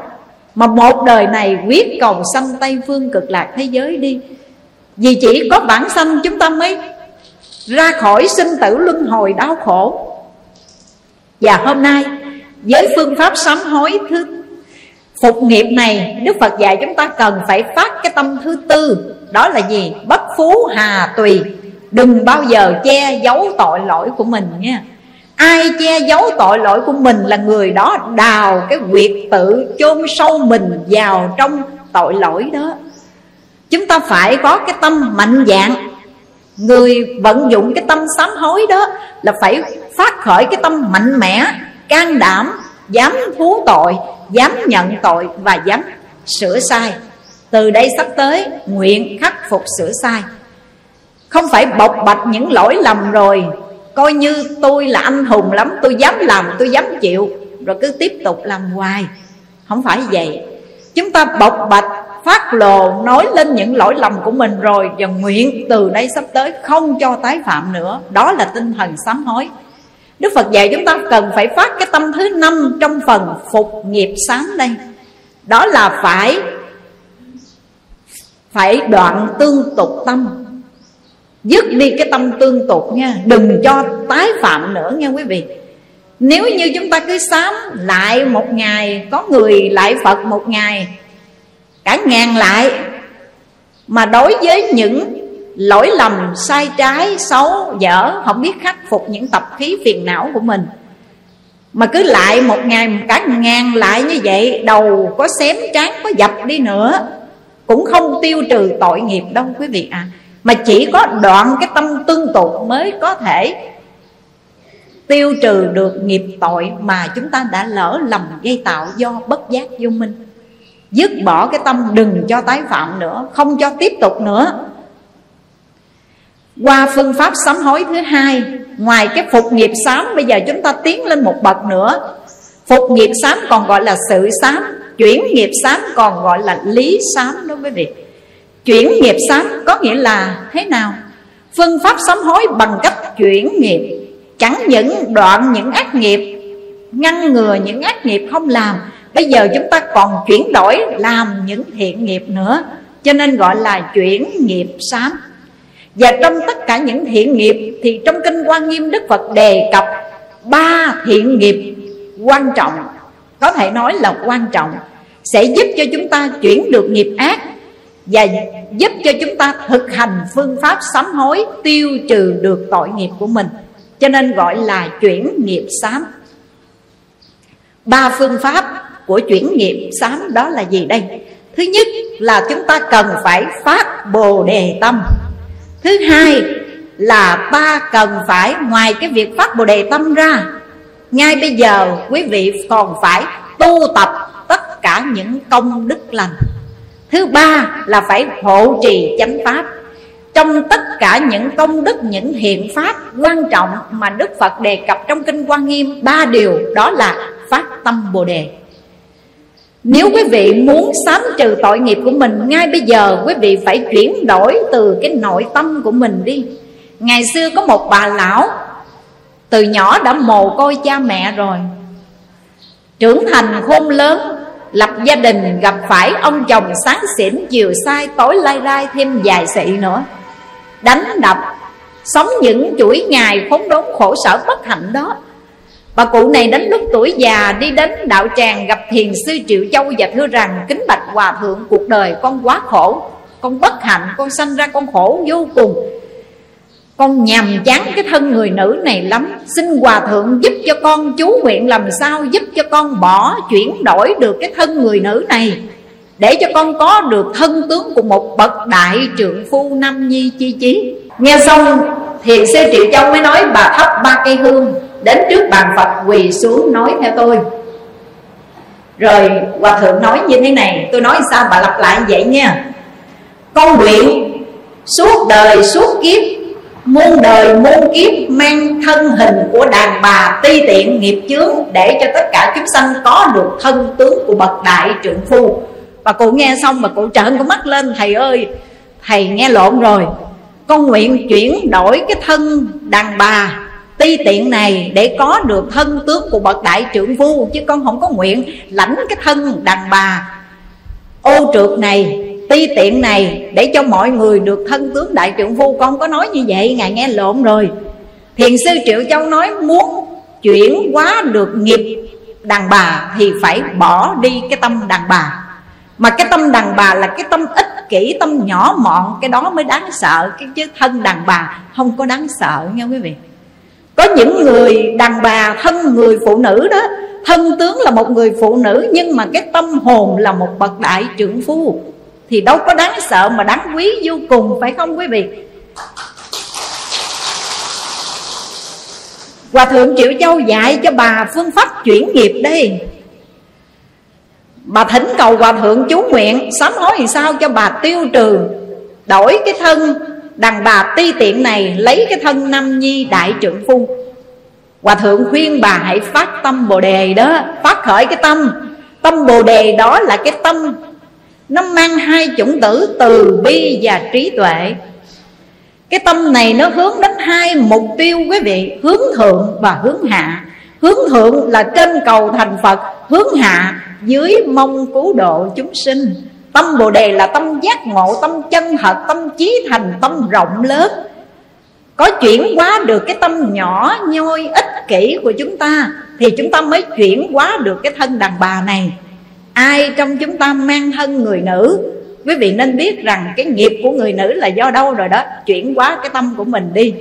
Mà một đời này quyết cầu sanh Tây Phương cực lạc thế giới đi. Vì chỉ có bản sanh chúng ta mới ra khỏi sinh tử luân hồi đau khổ. Và hôm nay, với phương pháp sám hối thứ phục nghiệp này, đức phật dạy chúng ta cần phải phát cái tâm thứ tư. Đó là gì? Bất phú hà tùy. Đừng bao giờ che giấu tội lỗi của mình nha ai che giấu tội lỗi của mình là người đó đào cái việc tự chôn sâu mình vào trong tội lỗi đó. Chúng ta phải có cái tâm mạnh dạng. Người vận dụng cái tâm sám hối đó Là phải phát khởi cái tâm mạnh mẽ, Can đảm, Dám thú tội, Dám nhận tội Và dám sửa sai. Từ đây sắp tới, Nguyện khắc phục sửa sai. Không phải bộc bạch những lỗi lầm rồi Coi như tôi là anh hùng lắm, Tôi dám làm, tôi dám chịu. Rồi cứ tiếp tục làm hoài. Không phải vậy. Chúng ta bộc bạch, phát lồ, nói lên những lỗi lầm của mình rồi, và nguyện từ đây sắp tới không cho tái phạm nữa. Đó là tinh thần sám hối. Đức Phật dạy chúng ta cần phải phát cái tâm thứ năm trong phần phục nghiệp sáng đây. Đó là phải phải đoạn tương tục tâm dứt đi cái tâm tương tục nha. Đừng cho tái phạm nữa nha quý vị. Nếu như chúng ta cứ sám lại một ngày, có người lại phật một ngày, cả ngàn lại, mà đối với những lỗi lầm, sai trái, xấu, dở, không biết khắc phục những tập khí phiền não của mình, mà cứ lại một ngày, cả ngàn lại như vậy, đầu có xém, trán có dập đi nữa, cũng không tiêu trừ tội nghiệp đâu quý vị à mà chỉ có đoạn cái tâm tương tục mới có thể tiêu trừ được nghiệp tội mà chúng ta đã lỡ lầm gây tạo do bất giác vô minh. Dứt bỏ cái tâm đừng cho tái phạm nữa, không cho tiếp tục nữa. Qua phương pháp sám hối thứ hai, ngoài cái phục nghiệp sám, bây giờ chúng ta tiến lên một bậc nữa. Phục nghiệp sám còn gọi là sự sám, chuyển nghiệp sám còn gọi là lý sám đối với việc chuyển nghiệp sáng có nghĩa là thế nào? Phương pháp sám hối bằng cách chuyển nghiệp, chẳng những đoạn những ác nghiệp, ngăn ngừa những ác nghiệp không làm, Bây giờ chúng ta còn chuyển đổi làm những thiện nghiệp nữa, Cho nên gọi là chuyển nghiệp sám. Và trong tất cả những thiện nghiệp Thì trong Kinh Quan Nghiêm Đức Phật đề cập Ba thiện nghiệp quan trọng, Có thể nói là quan trọng, Sẽ giúp cho chúng ta chuyển được nghiệp ác và giúp cho chúng ta thực hành phương pháp sám hối Tiêu trừ được tội nghiệp của mình. Cho nên gọi là chuyển nghiệp sám. Ba phương pháp của chuyển nghiệp sám đó là gì đây? Thứ nhất là chúng ta cần phải phát bồ đề tâm. Thứ hai là ta cần phải ngoài cái việc phát bồ đề tâm ra, ngay bây giờ quý vị còn phải tu tập tất cả những công đức lành thứ ba là phải hộ trì chánh pháp. Trong tất cả những công đức, những hiện pháp quan trọng mà đức phật đề cập trong kinh quan nghiêm, ba điều đó là phát tâm bồ đề. Nếu quý vị muốn sám trừ tội nghiệp của mình, Ngay bây giờ quý vị phải chuyển đổi từ cái nội tâm của mình đi. Ngày xưa có một bà lão, Từ nhỏ đã mồ côi cha mẹ rồi. Trưởng thành khôn lớn Lập gia đình gặp phải ông chồng sáng xỉn Chiều sai tối lai rai thêm vài xị nữa. Đánh đập Sống những chuỗi ngày khốn đốn khổ sở bất hạnh đó. Bà cụ này đến lúc tuổi già đi đến đạo tràng gặp thiền sư Triệu Châu và thưa rằng Kính bạch hòa thượng cuộc đời con quá khổ Con bất hạnh, con sanh ra con khổ vô cùng. Con nhàm chán cái thân người nữ này lắm. Xin hòa thượng giúp cho con chú nguyện làm sao Giúp cho con bỏ chuyển đổi được cái thân người nữ này. Để cho con có được thân tướng của một bậc đại trượng phu nam nhi chi chí. Nghe xong, thiền sư Triệu Châu mới nói, bà thắp ba cây hương, Đến trước bàn Phật quỳ xuống nói theo tôi. Rồi Hòa Thượng nói như thế này, Tôi nói sao bà lặp lại vậy nha. Con nguyện suốt đời suốt kiếp muôn đời muôn kiếp mang thân hình của đàn bà ti tiện nghiệp chướng để cho tất cả chúng sanh có được thân tướng của bậc đại trượng phu. Và cụ nghe xong mà cụ trợn con mắt lên, thầy ơi, thầy nghe lộn rồi. Con nguyện chuyển đổi cái thân đàn bà ti tiện này để có được thân tướng của bậc đại trưởng phu, chứ con không có nguyện lãnh cái thân đàn bà. Ô trượt này ti tiện này, để cho mọi người được thân tướng đại trượng phu, con có nói như vậy, ngài nghe lộn rồi. Thiền sư triệu châu nói, muốn chuyển hóa được nghiệp đàn bà thì phải bỏ đi cái tâm đàn bà. Mà cái tâm đàn bà là cái tâm ích kỷ, tâm nhỏ mọn, cái đó mới đáng sợ, cái chứ thân đàn bà không có đáng sợ nha quý vị. Có những người đàn bà thân người phụ nữ đó, thân tướng là một người phụ nữ, nhưng mà cái tâm hồn là một bậc đại trưởng phu thì đâu có đáng sợ mà đáng quý vô cùng, phải không quý vị? Hòa thượng Triệu Châu dạy cho bà phương pháp chuyển nghiệp đây. Bà thỉnh cầu Hòa thượng chú nguyện Sám hối thì sao cho bà tiêu trừ, Đổi cái thân đàn bà ti tiện này, Lấy cái thân nam nhi đại trượng phu. Hòa thượng khuyên bà hãy phát tâm bồ đề đó, Phát khởi cái tâm. Tâm bồ đề đó là cái tâm nó mang hai chủng tử từ bi và trí tuệ. Cái tâm này nó hướng đến hai mục tiêu quý vị Hướng thượng và hướng hạ. Hướng thượng là trên cầu thành Phật Hướng hạ dưới mong cứu độ chúng sinh. Tâm Bồ Đề là tâm giác ngộ, tâm chân thật, tâm trí thành, tâm rộng lớn. Có chuyển hóa được cái tâm nhỏ nhoi ích kỷ của chúng ta Thì chúng ta mới chuyển hóa được cái thân đàn bà này. Ai trong chúng ta mang thân người nữ? Quý vị nên biết rằng cái nghiệp của người nữ là do đâu rồi đó? Chuyển hóa cái tâm của mình đi.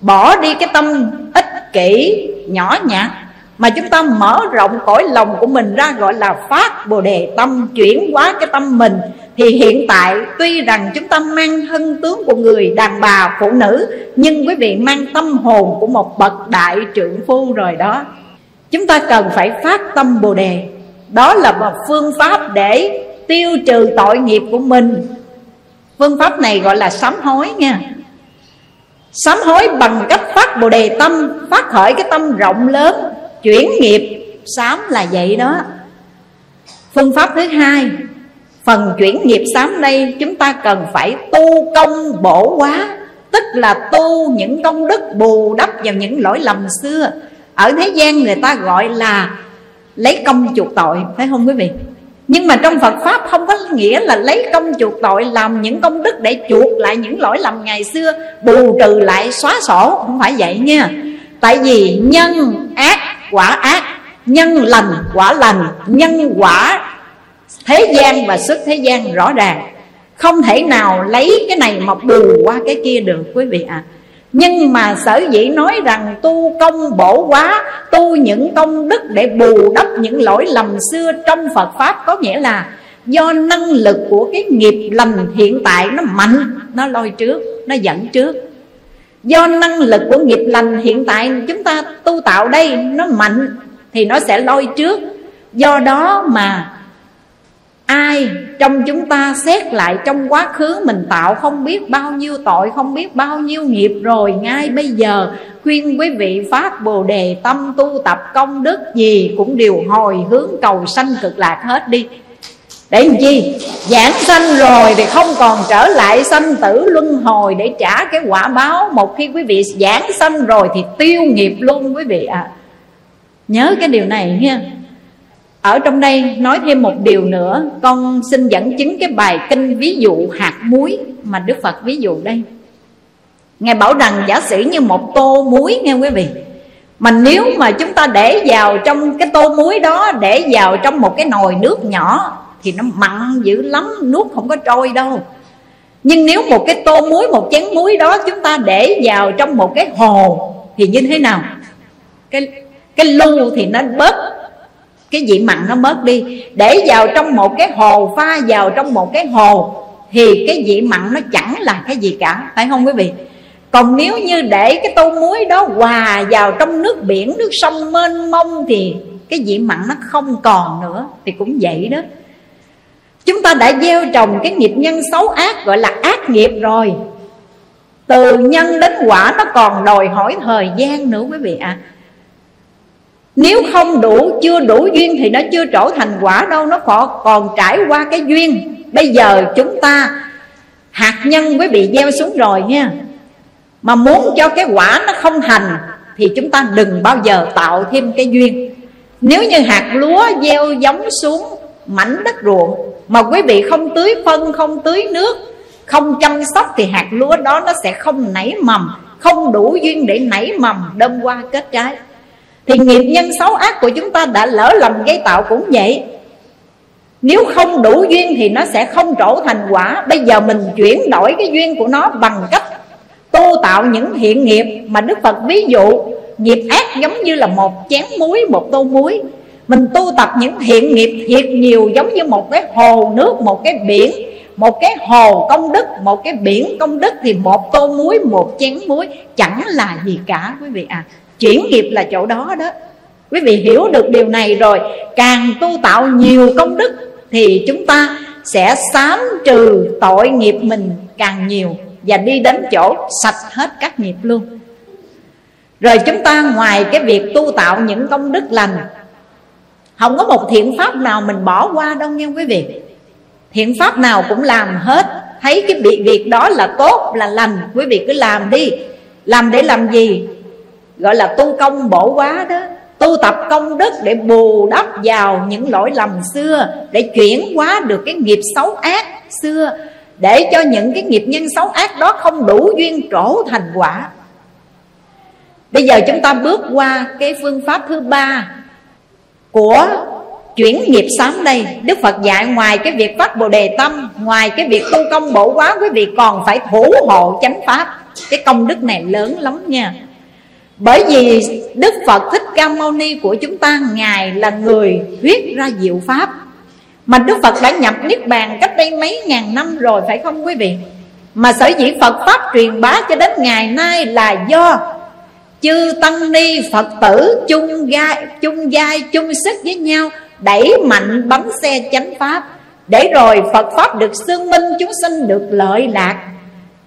Bỏ đi cái tâm ích kỷ, nhỏ nhặt mà chúng ta mở rộng cõi lòng của mình ra gọi là phát bồ đề tâm chuyển hóa cái tâm mình. Thì hiện tại tuy rằng chúng ta mang thân tướng của người đàn bà phụ nữ nhưng quý vị mang tâm hồn của một bậc đại trượng phu rồi đó. Chúng ta cần phải phát tâm bồ đề đó là một phương pháp để tiêu trừ tội nghiệp của mình. Phương pháp này gọi là sám hối nha. Sám hối bằng cách phát bồ đề tâm, phát khởi cái tâm rộng lớn, chuyển nghiệp, sám là vậy đó. Phương pháp thứ hai, phần chuyển nghiệp sám đây chúng ta cần phải tu công bổ quá tức là tu những công đức bù đắp vào những lỗi lầm xưa. Ở thế gian người ta gọi là lấy công chuộc tội, phải không quý vị? Nhưng mà trong Phật Pháp không có nghĩa là lấy công chuộc tội Làm những công đức để chuộc lại những lỗi lầm ngày xưa, Bù trừ lại xóa sổ. Không phải vậy nha. Tại vì nhân ác quả ác, nhân lành quả lành, nhân quả thế gian và xuất thế gian rõ ràng. Không thể nào lấy cái này mà bù qua cái kia được, quý vị ạ. à nhưng mà sở dĩ nói rằng tu công bổ quá Tu những công đức để bù đắp những lỗi lầm xưa trong Phật Pháp Có nghĩa là do năng lực của cái nghiệp lành hiện tại nó mạnh Nó lôi trước, nó dẫn trước. Do năng lực của nghiệp lành hiện tại chúng ta tu tạo đây nó mạnh Thì nó sẽ lôi trước. Do đó mà Ai trong chúng ta xét lại trong quá khứ mình tạo không biết bao nhiêu tội, Không biết bao nhiêu nghiệp rồi, Ngay bây giờ khuyên quý vị phát bồ đề tâm tu tập công đức gì Cũng đều hồi hướng cầu sanh cực lạc hết đi. Để làm chi? Giảng sanh rồi thì không còn trở lại sanh tử luân hồi để trả cái quả báo. Một khi quý vị giảng sanh rồi thì tiêu nghiệp luôn quý vị ạ. À. nhớ cái điều này nha ở trong đây nói thêm một điều nữa. Con xin dẫn chứng cái bài kinh ví dụ hạt muối Mà Đức Phật ví dụ đây. Ngài bảo rằng, giả sử như một tô muối nghe quý vị, Mà nếu mà chúng ta để vào trong cái tô muối đó, Để vào trong một cái nồi nước nhỏ, thì nó mặn dữ lắm, nước không có trôi đâu. Nhưng nếu một cái tô muối, một chén muối đó chúng ta để vào trong một cái hồ, thì như thế nào? Cái cái lu thì nó bớt cái vị mặn nó bớt đi. Để vào trong một cái hồ, pha vào trong một cái hồ, thì cái vị mặn nó chẳng là cái gì cả. Phải không quý vị? Còn nếu như để cái tô muối đó hòa vào trong nước biển, nước sông mênh mông, thì cái vị mặn nó không còn nữa. Thì cũng vậy đó. Chúng ta đã gieo trồng cái nghiệp nhân xấu ác, gọi là ác nghiệp rồi. Từ nhân đến quả nó còn đòi hỏi thời gian nữa quý vị ạ. à nếu không đủ chưa đủ duyên thì nó chưa trở thành quả đâu nó còn, còn trải qua cái duyên. Bây giờ chúng ta hạt nhân quý vị gieo xuống rồi nha. Mà muốn cho cái quả nó không thành thì chúng ta đừng bao giờ tạo thêm cái duyên. Nếu như hạt lúa gieo giống xuống mảnh đất ruộng mà quý vị không tưới phân không tưới nước không chăm sóc thì hạt lúa đó nó sẽ không nảy mầm không đủ duyên để nảy mầm đâm qua kết trái thì nghiệp nhân xấu ác của chúng ta đã lỡ lầm gây tạo cũng vậy. Nếu không đủ duyên thì nó sẽ không trổ thành quả. Bây giờ mình chuyển đổi cái duyên của nó bằng cách tu tạo những thiện nghiệp Mà Đức Phật ví dụ. Nghiệp ác giống như là một chén muối, một tô muối. Mình tu tập những thiện nghiệp thiệt nhiều giống như một cái hồ nước, một cái biển Một cái hồ công đức, một cái biển công đức Thì một tô muối, một chén muối chẳng là gì cả quý vị à Chuyển nghiệp là chỗ đó đó. Quý vị hiểu được điều này rồi. Càng tu tạo nhiều công đức thì chúng ta sẽ sám trừ tội nghiệp mình càng nhiều và đi đến chỗ sạch hết các nghiệp luôn. Rồi chúng ta ngoài cái việc tu tạo những công đức lành, không có một thiện pháp nào mình bỏ qua đâu nha quý vị. Thiện pháp nào cũng làm hết. Thấy cái việc việc đó là tốt, là lành, quý vị cứ làm đi. Làm để làm gì? Gọi là tu công bổ quá đó. Tu tập công đức để bù đắp vào những lỗi lầm xưa, để chuyển hóa được cái nghiệp xấu ác xưa, để cho những cái nghiệp nhân xấu ác đó không đủ duyên trổ thành quả. Bây giờ chúng ta bước qua cái phương pháp thứ ba của chuyển nghiệp sám đây. Đức Phật dạy ngoài cái việc phát bồ đề tâm, Ngoài cái việc tu công bổ quá, Quý vị còn phải thủ hộ chánh pháp. Cái công đức này lớn lắm nha bởi vì Đức Phật Thích Ca Mâu Ni của chúng ta Ngài là người thuyết ra diệu Pháp. Mà Đức Phật đã nhập Niết Bàn cách đây mấy ngàn năm rồi phải không quý vị? Mà sở dĩ Phật Pháp truyền bá cho đến ngày nay là do Chư Tăng Ni Phật tử chung gai, chung giai chung sức với nhau Đẩy mạnh bấm xe chánh Pháp. Để rồi Phật Pháp được xương minh chúng sinh được lợi lạc.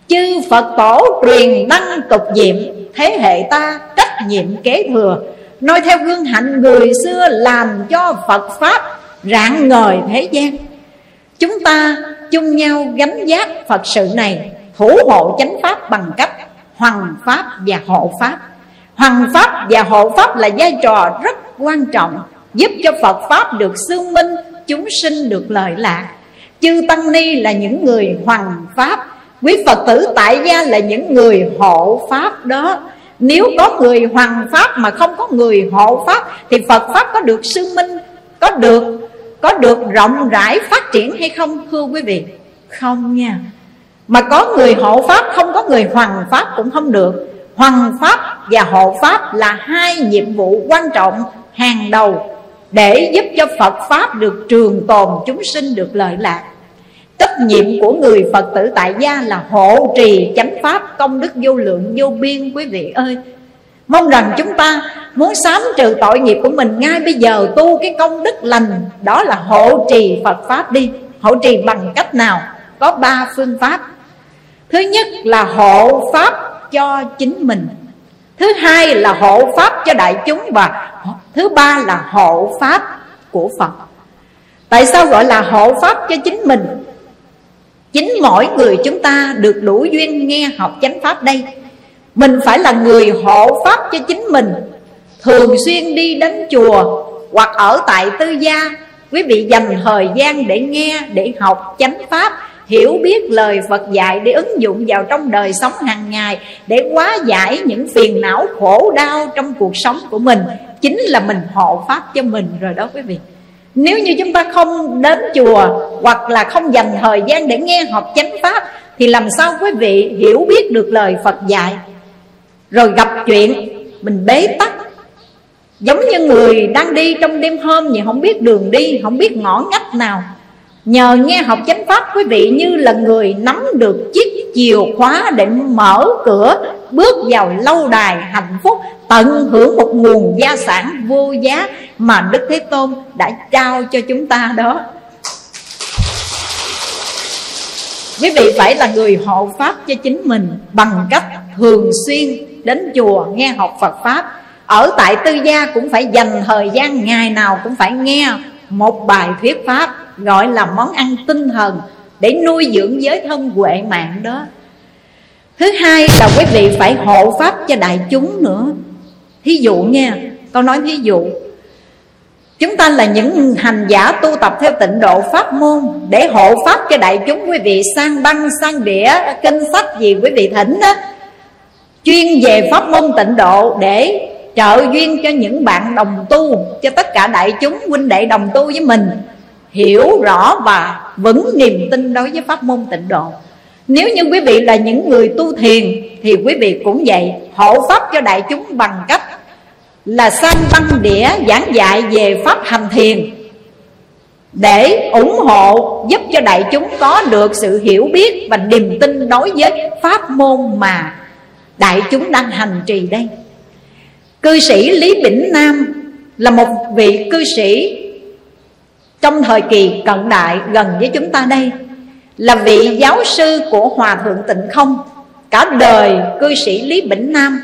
Chư Phật tổ truyền đăng tục diệm. Thế hệ ta trách nhiệm kế thừa. Nói theo gương hạnh người xưa Làm cho Phật Pháp rạng ngời thế gian. Chúng ta chung nhau gánh giác Phật sự này, Thủ hộ chánh Pháp bằng cách Hoàng Pháp và hộ Pháp. Hoàng Pháp và hộ Pháp là vai trò rất quan trọng, Giúp cho Phật Pháp được xương minh, Chúng sinh được lợi lạc. Chư Tăng Ni là những người hoàng Pháp Quý Phật tử tại gia là những người hộ Pháp đó. Nếu có người hoàng Pháp mà không có người hộ Pháp, Thì Phật Pháp có được sư minh, Có được có được rộng rãi phát triển hay không, thưa quý vị? Không nha. Mà có người hộ Pháp, không có người hoàng Pháp cũng không được. Hoàng Pháp và hộ Pháp là hai nhiệm vụ quan trọng hàng đầu Để giúp cho Phật Pháp được trường tồn, chúng sinh được lợi lạc. Trách nhiệm của người Phật tử tại gia là hộ trì chánh pháp công đức vô lượng, vô biên, quý vị ơi. Mong rằng chúng ta muốn sám trừ tội nghiệp của mình ngay bây giờ, tu cái công đức lành, Đó là hộ trì Phật Pháp đi. Hộ trì bằng cách nào? Có ba phương pháp. Thứ nhất là hộ Pháp cho chính mình. Thứ hai là hộ Pháp cho đại chúng Và thứ ba là hộ Pháp của Phật. Tại sao gọi là hộ Pháp cho chính mình? Chính mỗi người chúng ta được đủ duyên nghe học chánh pháp đây. Mình phải là người hộ pháp cho chính mình. Thường xuyên đi đến chùa hoặc ở tại tư gia Quý vị dành thời gian để nghe, để học chánh pháp Hiểu biết lời Phật dạy để ứng dụng vào trong đời sống hàng ngày Để hóa giải những phiền não khổ đau trong cuộc sống của mình. Chính là mình hộ pháp cho mình rồi đó quý vị nếu như chúng ta không đến chùa Hoặc là không dành thời gian để nghe học chánh pháp, Thì làm sao quý vị hiểu biết được lời Phật dạy? Rồi gặp chuyện, mình bế tắc. Giống như người đang đi trong đêm hôm vậy, không biết đường đi, Không biết ngõ ngách nào. Nhờ nghe học chánh pháp, quý vị như là người nắm được chiếc chìa khóa để mở cửa, Bước vào lâu đài hạnh phúc, Tận hưởng một nguồn gia sản vô giá Mà Đức Thế Tôn đã trao cho chúng ta đó. Quý vị phải là người hộ pháp cho chính mình bằng cách thường xuyên đến chùa nghe học phật pháp. Ở tại tư gia cũng phải dành thời gian ngày nào cũng phải nghe một bài thuyết pháp, gọi là món ăn tinh thần để nuôi dưỡng giới thân huệ mạng đó. Thứ hai là quý vị phải hộ pháp cho đại chúng nữa. Thí dụ nha con nói thí dụ Chúng ta là những hành giả tu tập theo tịnh độ pháp môn. Để hộ pháp cho đại chúng quý vị sang băng, sang đĩa, kinh sách gì quý vị thỉnh đó. Chuyên về pháp môn tịnh độ để trợ duyên cho những bạn đồng tu Cho tất cả đại chúng huynh đệ đồng tu với mình. Hiểu rõ và vững niềm tin đối với pháp môn tịnh độ. Nếu như quý vị là những người tu thiền, Thì quý vị cũng vậy, Hộ pháp cho đại chúng bằng cách là sang băng đĩa giảng dạy về pháp hành thiền để ủng hộ, giúp cho đại chúng có được sự hiểu biết và niềm tin đối với pháp môn mà đại chúng đang hành trì đây. Cư sĩ lý bỉnh nam là một vị cư sĩ trong thời kỳ cận đại gần với chúng ta đây, là vị giáo sư của hòa thượng tịnh không, cả đời cư sĩ lý bỉnh nam,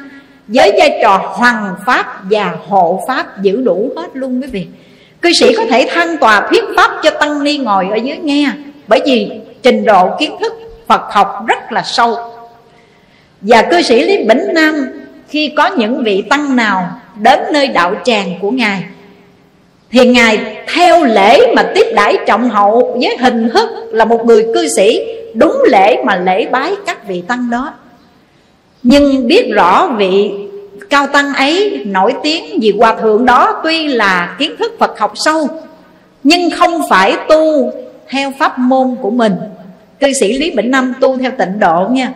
với vai trò hoàng pháp và hộ pháp giữ đủ hết luôn quý vị. Cư sĩ có thể thăng tòa thuyết pháp cho tăng ni ngồi ở dưới nghe, bởi vì trình độ kiến thức phật học rất là sâu. Và cư sĩ lý bỉnh nam, khi có những vị tăng nào đến nơi đạo tràng của ngài, thì ngài theo lễ mà tiếp đãi trọng hậu với hình thức là một người cư sĩ, đúng lễ mà lễ bái các vị tăng đó. Nhưng biết rõ vị cao tăng ấy nổi tiếng vì hòa thượng đó tuy là kiến thức phật học sâu, nhưng không phải tu theo pháp môn của mình. Cư sĩ lý bỉnh năm tu theo tịnh độ nha.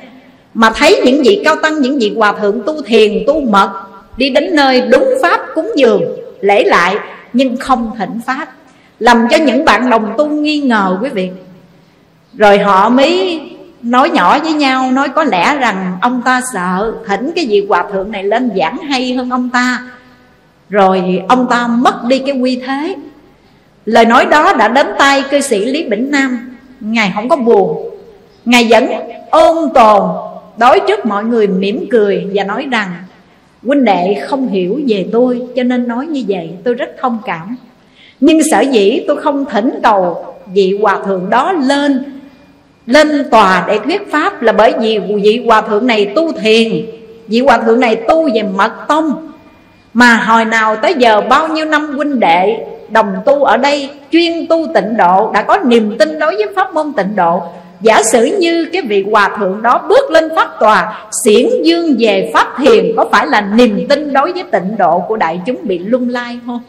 Mà thấy những vị cao tăng, những vị hòa thượng tu thiền, tu mật, đi đến nơi đúng pháp cúng dường, lễ lại nhưng không thỉnh pháp, làm cho những bạn đồng tu nghi ngờ quý vị. Rồi họ mới nói nhỏ với nhau, nói có lẽ rằng ông ta sợ thỉnh cái vị hòa thượng này lên giảng hay hơn ông ta. Rồi ông ta mất đi cái quy thế. Lời nói đó đã đến tay cư sĩ lý bỉnh nam. Ngài không có buồn. Ngài vẫn ôn tồn, đối trước mọi người mỉm cười và nói rằng huynh đệ không hiểu về tôi, cho nên nói như vậy, tôi rất thông cảm. Nhưng sở dĩ tôi không thỉnh cầu vị hòa thượng đó lên lên tòa để thuyết pháp là bởi vì vị hòa thượng này tu thiền. Vị hòa thượng này tu về mật tông. Mà hồi nào tới giờ bao nhiêu năm huynh đệ đồng tu ở đây, chuyên tu tịnh độ, đã có niềm tin đối với pháp môn tịnh độ giả sử như cái vị hòa thượng đó bước lên pháp tòa, xiển dương về pháp thiền có phải là niềm tin đối với tịnh độ của đại chúng bị lung lai không?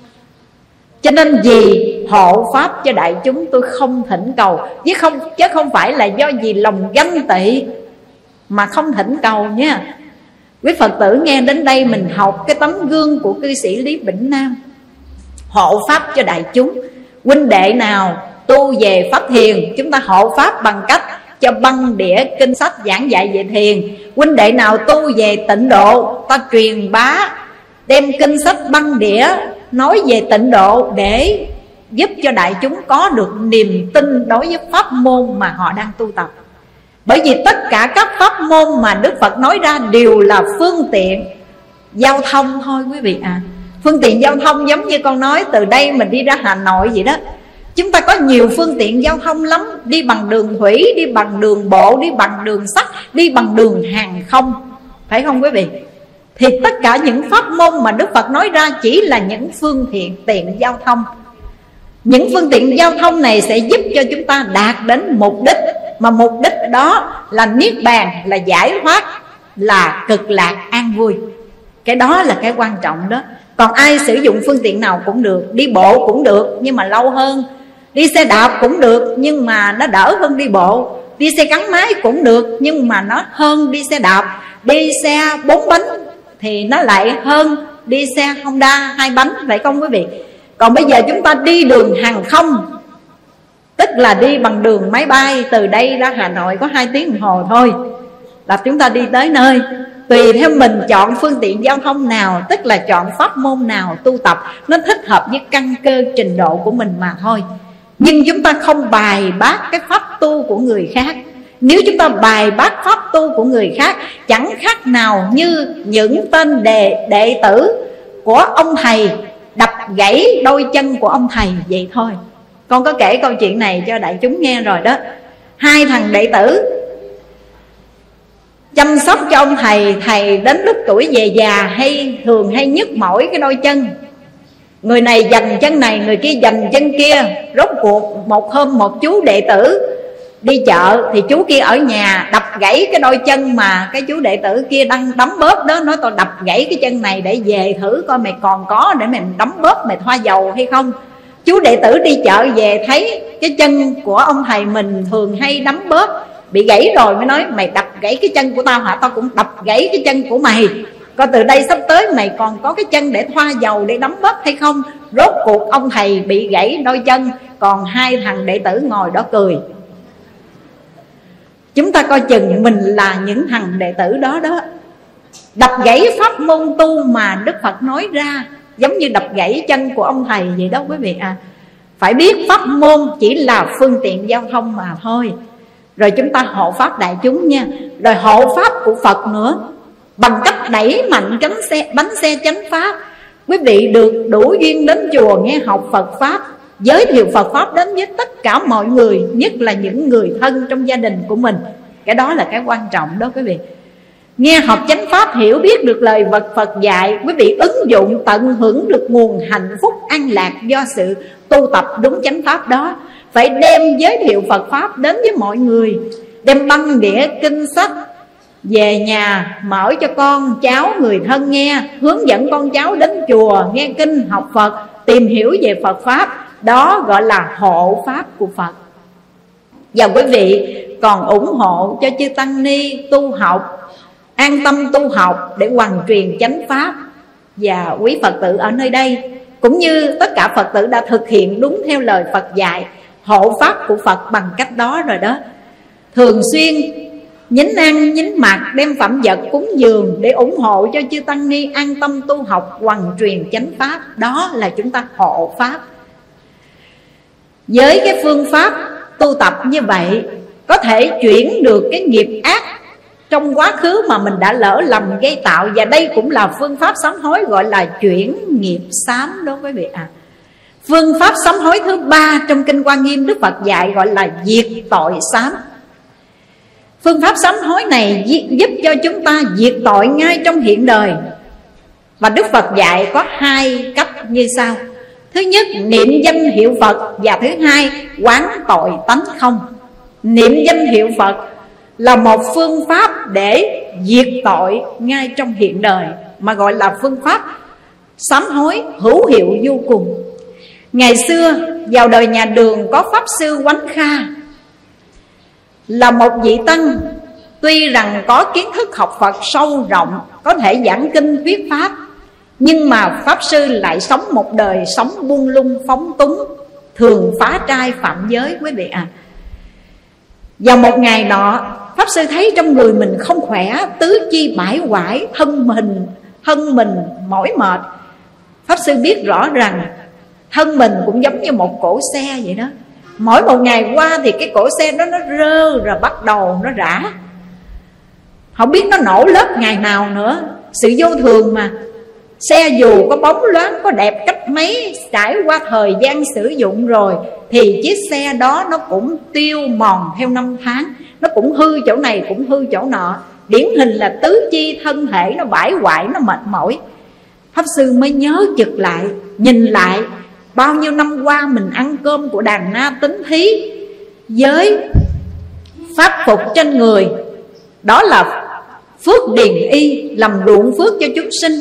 Cho nên vì hộ pháp cho đại chúng, tôi không thỉnh cầu. Chứ không chứ không phải là do gì lòng ganh tị mà không thỉnh cầu nha. Quý phật tử nghe đến đây mình học cái tấm gương của cư sĩ lý bỉnh nam. Hộ pháp cho đại chúng, huynh đệ nào tu về pháp thiền chúng ta hộ pháp bằng cách cho băng đĩa kinh sách giảng dạy về thiền huynh đệ nào tu về tịnh độ, ta truyền bá, đem kinh sách băng đĩa nói về tịnh độ để giúp cho đại chúng có được niềm tin đối với pháp môn mà họ đang tu tập. Bởi vì tất cả các pháp môn mà đức phật nói ra đều là phương tiện giao thông thôi, quý vị à phương tiện giao thông giống như con nói, từ đây mình đi ra hà nội vậy đó chúng ta có nhiều phương tiện giao thông lắm. Đi bằng đường thủy, đi bằng đường bộ, đi bằng đường sắt, đi bằng đường hàng không. Phải không quý vị? Thì tất cả những pháp môn mà đức phật nói ra chỉ là những phương tiện tiện giao thông. Những phương tiện giao thông này sẽ giúp cho chúng ta đạt đến mục đích. Mà mục đích đó là niết bàn, là giải thoát, là cực lạc an vui. Cái đó là cái quan trọng đó. Còn ai sử dụng phương tiện nào cũng được, đi bộ cũng được, nhưng mà lâu hơn đi xe đạp cũng được, nhưng mà nó đỡ hơn đi bộ. Đi xe gắn máy cũng được, nhưng mà nó hơn đi xe đạp. Đi xe bốn bánh thì nó lại hơn đi xe Honda hai bánh, phải không quý vị? Còn bây giờ chúng ta đi đường hàng không, tức là đi bằng đường máy bay. Từ đây ra Hà Nội có hai tiếng đồng hồ thôi, là chúng ta đi tới nơi. Tùy theo mình chọn phương tiện giao thông nào, tức là chọn pháp môn nào tu tập, nó thích hợp với căn cơ trình độ của mình mà thôi nhưng chúng ta không bài bác cái pháp tu của người khác. Nếu chúng ta bài bác pháp tu của người khác, chẳng khác nào như những tên đệ đệ tử của ông thầy đập gãy đôi chân của ông thầy vậy thôi. Con có kể câu chuyện này cho đại chúng nghe rồi đó. Hai thằng đệ tử chăm sóc cho ông thầy thầy đến lúc tuổi về già hay thường hay nhức mỏi cái đôi chân người này dành chân này, người kia dành chân kia. Rốt cuộc, một hôm một chú đệ tử đi chợ, thì chú kia ở nhà đập gãy cái đôi chân mà cái chú đệ tử kia đang đấm bóp đó. Nói, tao đập gãy cái chân này để về thử coi mày còn có để mày đấm bóp, mày thoa dầu hay không. Chú đệ tử đi chợ về thấy cái chân của ông thầy mình thường hay đấm bóp, bị gãy rồi mới nói, mày đập gãy cái chân của tao hả? Tao cũng đập gãy cái chân của mày coi từ đây sắp tới, mày còn có cái chân để thoa dầu để đấm bóp hay không? Rốt cuộc ông thầy bị gãy đôi chân, còn hai thằng đệ tử ngồi đó cười. Chúng ta coi chừng mình là những thằng đệ tử đó đó. Đập gãy pháp môn tu mà đức phật nói ra, giống như đập gãy chân của ông thầy vậy đó quý vị à phải biết pháp môn chỉ là phương tiện giao thông mà thôi. Rồi chúng ta hộ pháp đại chúng nha. Rồi hộ pháp của phật nữa bằng cách đẩy mạnh cánh xe, bánh xe chánh pháp quý vị được đủ duyên đến chùa nghe học phật pháp, giới thiệu phật pháp đến với tất cả mọi người, nhất là những người thân trong gia đình của mình. Cái đó là cái quan trọng đó quý vị. Nghe học chánh pháp hiểu biết được lời vật Phật dạy, Quý vị ứng dụng tận hưởng được nguồn hạnh phúc, an lạc Do sự tu tập đúng chánh pháp đó. Phải đem giới thiệu Phật Pháp đến với mọi người, Đem băng đĩa, kinh sách về nhà, mở cho con cháu người thân nghe, Hướng dẫn con cháu đến chùa, nghe kinh, học Phật, Tìm hiểu về Phật Pháp. Đó gọi là hộ Pháp của Phật. Và quý vị, còn ủng hộ cho chư Tăng Ni tu học, an tâm tu học để hoàn truyền chánh pháp. Và quý Phật tử ở nơi đây, cũng như tất cả Phật tử đã thực hiện đúng theo lời Phật dạy, hộ pháp của Phật bằng cách đó rồi đó. Thường xuyên nhín ăn nhín mặt đem phẩm vật cúng dường để ủng hộ cho chư tăng ni an tâm tu học hoàn truyền chánh pháp. Đó là chúng ta hộ pháp. Với cái phương pháp tu tập như vậy, có thể chuyển được cái nghiệp ác trong quá khứ mà mình đã lỡ lầm gây tạo. Và đây cũng là phương pháp sám hối, gọi là chuyển nghiệp sám đó quý vị ạ. À. phương pháp sám hối thứ ba trong kinh quan nghiêm đức phật dạy gọi là diệt tội sám phương pháp sám hối này giúp cho chúng ta diệt tội ngay trong hiện đời. Và đức phật dạy có hai cách như sau. Thứ nhất, niệm danh hiệu phật và thứ hai, quán tội tánh không. Niệm danh hiệu phật là một phương pháp để diệt tội ngay trong hiện đời, mà gọi là phương pháp sám hối hữu hiệu vô cùng. Ngày xưa, vào đời nhà đường có pháp sư quánh kha là một vị tăng. Tuy rằng có kiến thức học phật sâu rộng, có thể giảng kinh thuyết pháp, nhưng mà pháp sư lại sống một đời sống buông lung, phóng túng, thường phá trai phạm giới, quý vị à vào một ngày nọ, Pháp sư thấy trong người mình không khỏe, Tứ chi bãi quải Thân mình thân mình mỏi mệt. Pháp sư biết rõ rằng, Thân mình cũng giống như một cổ xe vậy đó. Mỗi một ngày qua thì cái cổ xe đó nó rơ Rồi bắt đầu nó rã. Không biết nó nổ lớp ngày nào nữa. Sự vô thường mà. Xe dù có bóng loáng, có đẹp cách mấy, Trải qua thời gian sử dụng rồi, Thì chiếc xe đó nó cũng tiêu mòn theo năm tháng. Nó cũng hư chỗ này, cũng hư chỗ nọ. Điển hình là tứ chi thân thể nó bãi hoại, nó mệt mỏi. Pháp sư mới nhớ chực lại, Nhìn lại Bao nhiêu năm qua mình ăn cơm của đàn na tính thí Với pháp phục trên người. Đó là phước điền y Làm ruộng phước cho chúng sinh.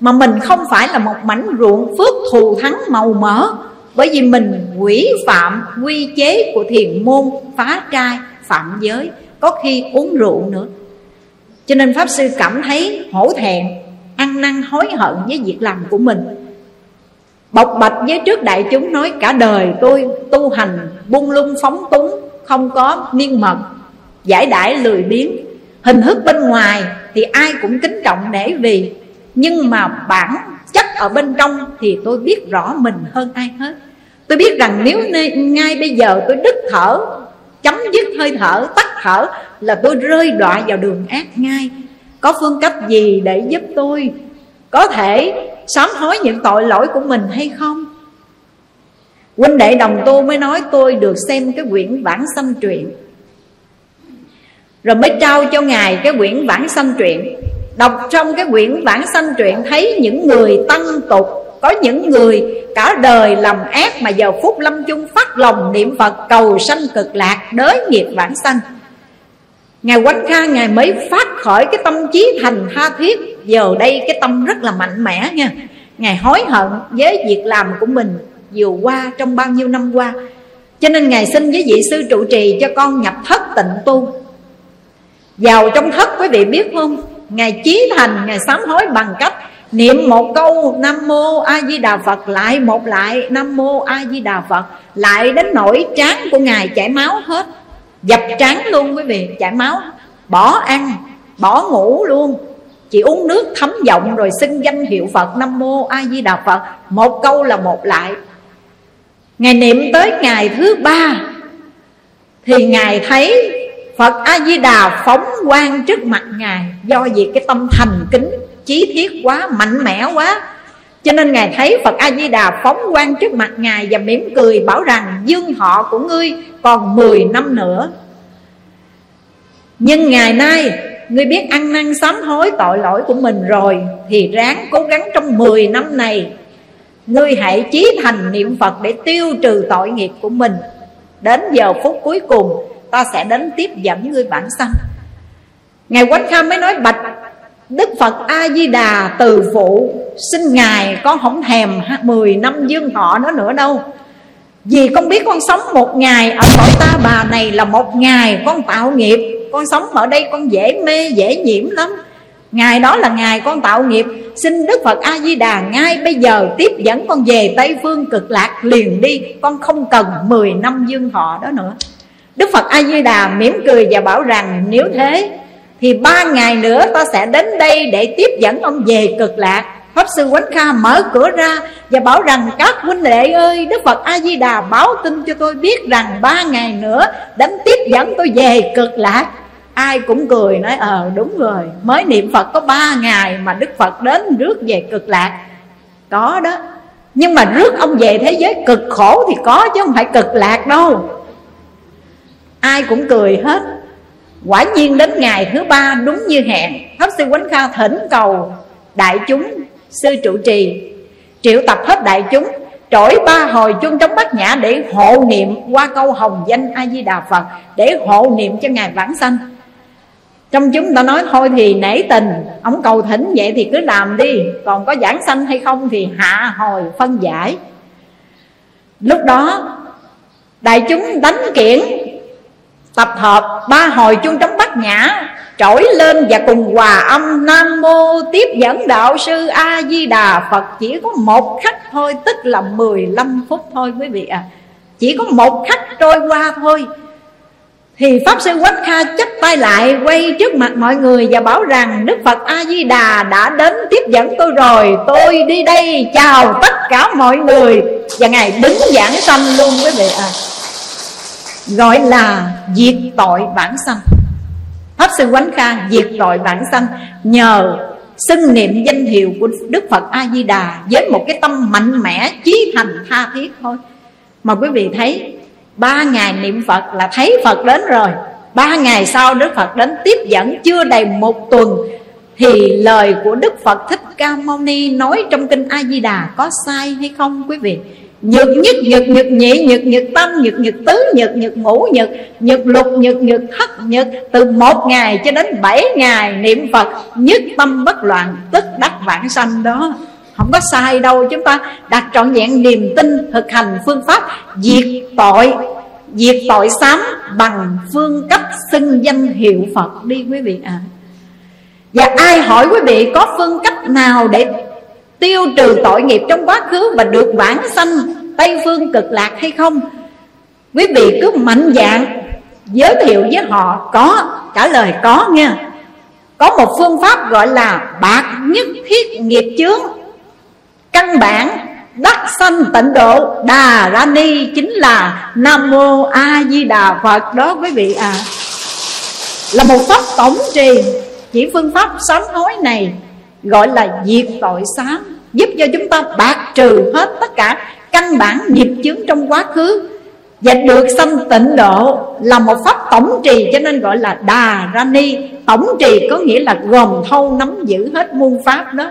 Mà mình không phải là một mảnh ruộng phước thù thắng màu mỡ Bởi vì mình quỷ phạm quy chế của thiền môn Phá trai, phạm giới Có khi uống rượu nữa. Cho nên Pháp Sư cảm thấy hổ thẹn Ăn năn hối hận với việc làm của mình. Bộc bạch với trước đại chúng nói Cả đời tôi tu hành, buông lung phóng túng, Không có miên mật. Giải đãi lười biếng. Hình thức bên ngoài thì ai cũng kính trọng nể vì. Nhưng mà bản chất ở bên trong thì tôi biết rõ mình hơn ai hết. Tôi biết rằng nếu ngay bây giờ tôi đứt thở, chấm dứt hơi thở, tắt thở là tôi rơi đọa vào đường ác ngay. Có phương cách gì để giúp tôi? Có thể sám hối những tội lỗi của mình hay không? Huynh đệ đồng tu mới nói tôi được xem cái quyển bản sanh truyện. Rồi mới trao cho ngài cái quyển bản sanh truyện. Đọc trong cái quyển bản sanh truyện thấy những người tăng tục, có những người cả đời làm ác mà giờ phút lâm chung phát lòng niệm phật cầu sanh cực lạc đới nghiệp bản sanh. Ngài Quách Kha Ngài mới phát khỏi cái tâm trí thành tha thiết. Giờ đây cái tâm rất là mạnh mẽ nha. Ngài hối hận với việc làm của mình vừa qua trong bao nhiêu năm qua. Cho nên Ngài xin với vị sư trụ trì cho con nhập thất tịnh tu. Vào trong thất quý vị biết không? Ngài chí thành, Ngài sám hối bằng cách Niệm một câu Nam Mô A Di Đà Phật Lại một lại Nam Mô A Di Đà Phật Lại đến nỗi trán của Ngài chảy máu hết. Dập trán luôn quý vị Chảy máu. Bỏ ăn Bỏ ngủ luôn. Chỉ uống nước thấm giọng rồi xưng danh hiệu Phật Nam Mô A Di Đà Phật. Một câu là một lại. Ngài niệm tới ngày thứ ba Thì Ngài thấy Phật A-di-đà phóng quang trước mặt Ngài. Do vì cái tâm thành kính Chí thiết quá, mạnh mẽ quá cho nên Ngài thấy Phật A-di-đà phóng quang trước mặt Ngài Và mỉm cười, bảo rằng, Dương họ của ngươi còn 10 năm nữa. Nhưng ngày nay, Ngươi biết ăn năn sám hối tội lỗi của mình rồi, Thì ráng cố gắng trong 10 năm này, Ngươi hãy chí thành niệm Phật để tiêu trừ tội nghiệp của mình. Đến giờ phút cuối cùng, Ta sẽ đến tiếp dẫn ngươi bản sanh. Ngài Quán Kham mới nói, bạch Đức Phật A-di-đà từ phụ. Xin Ngài con không thèm 10 năm dương thọ đó nữa đâu. Vì con biết con sống một ngày Ở cõi ta bà này là một ngày Con tạo nghiệp. Con sống ở đây con dễ mê, dễ nhiễm lắm. Ngày đó là ngày con tạo nghiệp. Xin Đức Phật A-di-đà ngay bây giờ tiếp dẫn con về Tây Phương cực lạc liền đi. Con không cần 10 năm dương thọ đó nữa. Đức Phật A-di-đà mỉm cười và bảo rằng, Nếu thế thì ba ngày nữa ta sẽ đến đây để tiếp dẫn ông về cực lạc. Pháp Sư Quánh Kha mở cửa ra Và bảo rằng, các huynh đệ ơi, Đức Phật A-di-đà báo tin cho tôi biết rằng ba ngày nữa Đến tiếp dẫn tôi về cực lạc. Ai cũng cười nói ờ đúng rồi, Mới niệm Phật có ba ngày mà Đức Phật đến rước về cực lạc. Có đó, Nhưng mà rước ông về thế giới cực khổ thì có chứ không phải cực lạc đâu. Ai cũng cười hết. Quả nhiên đến ngày thứ ba đúng như hẹn, Pháp sư Quánh Kha thỉnh cầu đại chúng, sư trụ trì. Triệu tập hết đại chúng, Trỗi ba hồi chuông trong bát nhã để hộ niệm qua câu hồng danh A-di-đà Phật, Để hộ niệm cho Ngài vãng sanh. Trong chúng ta nói, thôi thì nể tình, Ông cầu thỉnh vậy thì cứ làm đi, Còn có giảng sanh hay không thì hạ hồi phân giải. Lúc đó, Đại chúng đánh kiển Tập hợp ba hồi chuông trống bát nhã, Trỗi lên và cùng hòa âm Nam Mô tiếp dẫn đạo sư A-di-đà. Phật Chỉ có một khắc thôi, Tức là 15 phút thôi quý vị à Chỉ có một khắc trôi qua thôi. Thì Pháp Sư Quách Kha chắp tay lại, Quay trước mặt mọi người và bảo rằng, Đức Phật A-di-đà đã đến tiếp dẫn tôi rồi. Tôi đi đây chào tất cả mọi người. Và Ngài đứng giảng sanh luôn quý vị à gọi là diệt tội bản sanh. Pháp sư quánh kha diệt tội bản sanh nhờ xưng niệm danh hiệu của đức phật a di đà với một cái tâm mạnh mẽ, chí thành, tha thiết thôi. Mà quý vị thấy, ba ngày niệm phật là thấy phật đến rồi. Ba ngày sau đức phật đến tiếp dẫn, chưa đầy một tuần, thì lời của đức phật thích ca mâu ni nói trong kinh a di đà có sai hay không, quý vị? Nhật nhất, nhật nhật nhị, nhật nhật tâm, nhật nhật tứ, nhật nhật ngũ, nhật Nhật lục, nhật nhật thất, nhật Từ một ngày cho đến bảy ngày niệm Phật Nhất tâm bất loạn, tức đắc vãng sanh đó Không có sai đâu, chúng ta đặt trọn vẹn niềm tin Thực hành phương pháp diệt tội Diệt tội sám bằng phương cách xưng danh hiệu Phật đi quý vị ạ à. Và ai hỏi quý vị có phương cách nào để Tiêu trừ tội nghiệp trong quá khứ Và được vãng sanh Tây phương cực lạc hay không? Quý vị cứ mạnh dạng Giới thiệu với họ Có, trả lời có nha. Có một phương pháp gọi là Bạc nhất thiết nghiệp chướng. Căn bản đắc sanh tịnh độ đà ra ni chính là nam mô a di đà phật đó quý vị à là một pháp tổng trì. Chỉ phương pháp sám hối này gọi là diệt tội sám giúp cho chúng ta bạc trừ hết tất cả căn bản nghiệp chướng trong quá khứ và được sanh tịnh độ là một pháp tổng trì, cho nên gọi là đà ra ni. Tổng trì có nghĩa là gồm thâu nắm giữ hết muôn pháp đó.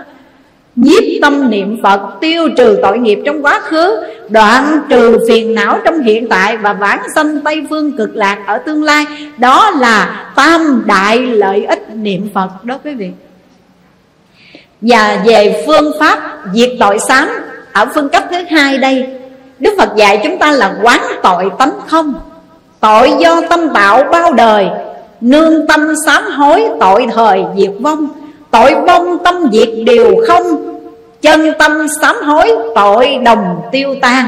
Nhiếp tâm niệm phật, tiêu trừ tội nghiệp trong quá khứ, đoạn trừ phiền não trong hiện tại và vãng sanh tây phương cực lạc ở tương lai. Đó là tam đại lợi ích niệm phật đó quý vị và về phương pháp diệt tội sám ở phương cấp thứ hai đây, Đức Phật dạy chúng ta là quán tội tánh không. Tội do tâm tạo bao đời, Nương tâm sám hối tội thời diệt vong. Tội vong tâm diệt đều không, Chân tâm sám hối tội đồng tiêu tan.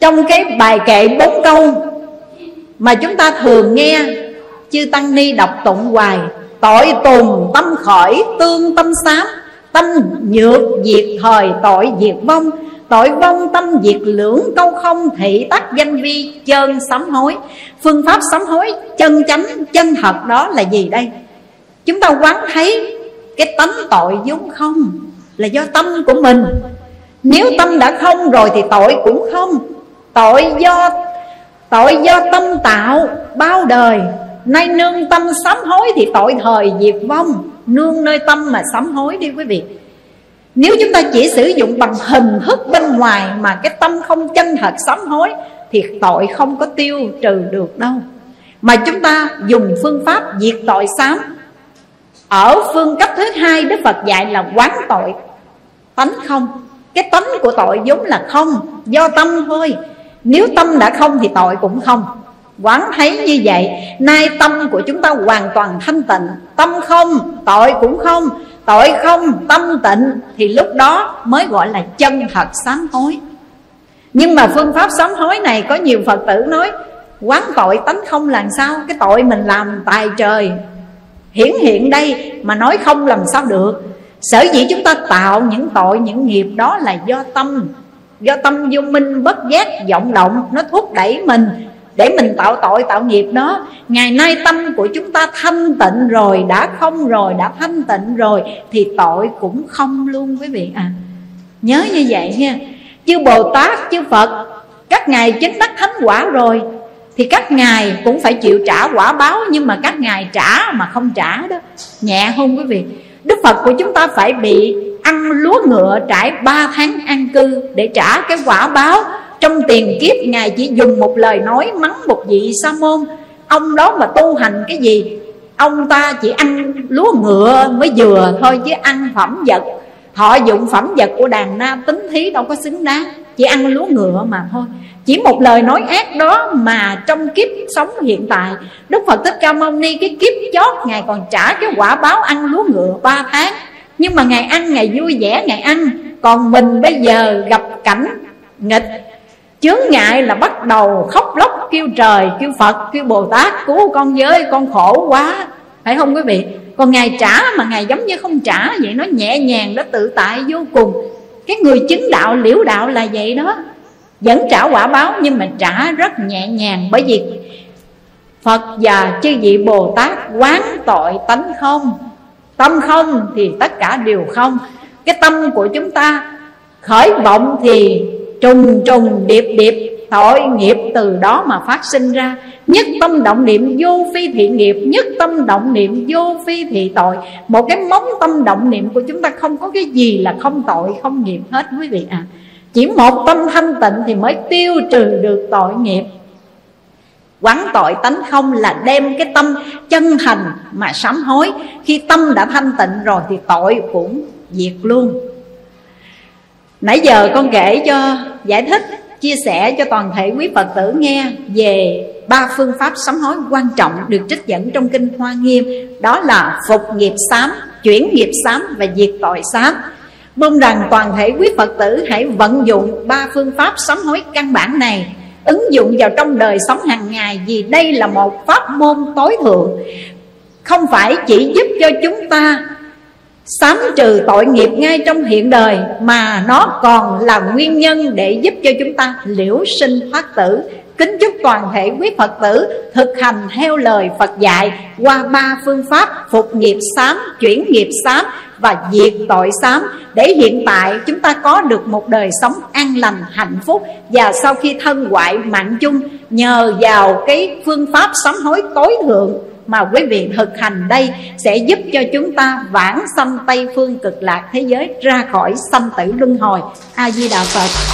Trong cái bài kệ bốn câu Mà chúng ta thường nghe, Chư Tăng Ni đọc tụng hoài Tội tùng tâm khởi, tương tâm sám. Tâm nhược diệt thời, tội diệt vong. Tội vong tâm diệt lưỡng, câu không thị tắc danh vi, chân sám hối. Phương pháp sám hối, chân chánh, chân thật đó là gì đây? Chúng ta quán thấy cái tánh tội vốn không Là do tâm của mình. Nếu tâm đã không rồi thì tội cũng không. Tội do tội do tâm tạo, bao đời. Nay nương tâm sám hối thì tội thời diệt vong. Nương nơi tâm mà sám hối đi quý vị. Nếu chúng ta chỉ sử dụng bằng hình thức bên ngoài Mà cái tâm không chân thật sám hối, Thì tội không có tiêu trừ được đâu. Mà chúng ta dùng phương pháp diệt tội sám. Ở phương cấp thứ hai, Đức Phật dạy là quán tội. Tánh không. Cái tánh của tội vốn là không, Do tâm thôi. Nếu tâm đã không thì tội cũng không. Quán thấy như vậy Nay tâm của chúng ta hoàn toàn thanh tịnh. Tâm không, tội cũng không. Tội không tâm tịnh. Thì lúc đó mới gọi là chân thật sám hối. Nhưng mà phương pháp sám hối này Có nhiều Phật tử nói Quán tội tánh không làm sao? Cái tội mình làm tài trời. Hiển hiện đây mà nói không làm sao được. Sở dĩ chúng ta tạo những tội Những nghiệp đó là do tâm. Do tâm vô minh bất giác vọng động Nó thúc đẩy mình để mình tạo tội, tạo nghiệp đó. Ngày nay tâm của chúng ta thanh tịnh rồi, đã không rồi, đã thanh tịnh rồi, thì tội cũng không luôn, quý vị à nhớ như vậy nha. Chư bồ tát, chư phật, các ngài chính đắc thánh quả rồi, thì các ngài cũng phải chịu trả quả báo, nhưng mà các ngài trả mà không trả đó. Nhẹ không, quý vị? Đức phật của chúng ta phải bị ăn lúa ngựa trải ba tháng an cư để trả cái quả báo trong tiền kiếp, Ngài chỉ dùng một lời nói mắng một vị sa môn Ông đó mà tu hành cái gì? Ông ta chỉ ăn lúa ngựa mới vừa thôi, Chứ ăn phẩm vật. Họ dụng phẩm vật của đàn na tính thí đâu có xứng đáng. Chỉ ăn lúa ngựa mà thôi. Chỉ một lời nói ác đó mà trong kiếp sống hiện tại, Đức Phật Thích Ca Mâu Ni cái kiếp chót, Ngài còn trả cái quả báo ăn lúa ngựa ba tháng. Nhưng mà Ngài ăn, Ngài vui vẻ, Ngài ăn. Còn mình bây giờ gặp cảnh nghịch. Chướng ngại là bắt đầu khóc lóc kêu trời Kêu Phật, kêu Bồ Tát Cứu con với con khổ quá. Phải không quý vị? Còn Ngài trả mà Ngài giống như không trả Vậy nó nhẹ nhàng, nó tự tại vô cùng. Cái người chứng đạo, liễu đạo là vậy đó. Vẫn trả quả báo Nhưng mà trả rất nhẹ nhàng Bởi vì Phật và chư vị Bồ Tát quán tội tánh không. Tâm không thì tất cả đều không. Cái tâm của chúng ta khởi vọng thì trùng trùng điệp điệp. Tội nghiệp từ đó mà phát sinh ra. Nhất tâm động niệm, vô phi thị nghiệp. Nhất tâm động niệm, vô phi thị tội. Một cái móng tâm động niệm của chúng ta không có cái gì là không tội, không nghiệp hết, quý vị à chỉ một tâm thanh tịnh thì mới tiêu trừ được tội nghiệp. Quán tội tánh không là đem cái tâm chân thành mà sám hối. Khi tâm đã thanh tịnh rồi thì tội cũng diệt luôn. Nãy giờ con kể cho giải thích Chia sẻ cho toàn thể quý Phật tử nghe Về ba phương pháp sám hối quan trọng Được trích dẫn trong Kinh Hoa Nghiêm. Đó là phục nghiệp sám, chuyển nghiệp sám và diệt tội sám. Mong rằng toàn thể quý Phật tử hãy vận dụng ba phương pháp sám hối căn bản này Ứng dụng vào trong đời sống hàng ngày Vì đây là một pháp môn tối thượng. Không phải chỉ giúp cho chúng ta Sám trừ tội nghiệp ngay trong hiện đời Mà nó còn là nguyên nhân để giúp cho chúng ta liễu sinh thoát tử Kính chúc toàn thể quý Phật tử thực hành theo lời Phật dạy qua ba phương pháp phục nghiệp sám, chuyển nghiệp sám và diệt tội sám. Để hiện tại chúng ta có được một đời sống an lành hạnh phúc và sau khi thân hoại mạng chung nhờ vào cái phương pháp sám hối tối thượng mà quý vị thực hành đây sẽ giúp cho chúng ta vãng sanh Tây phương cực lạc thế giới ra khỏi sanh tử luân hồi. A Di Đà Phật.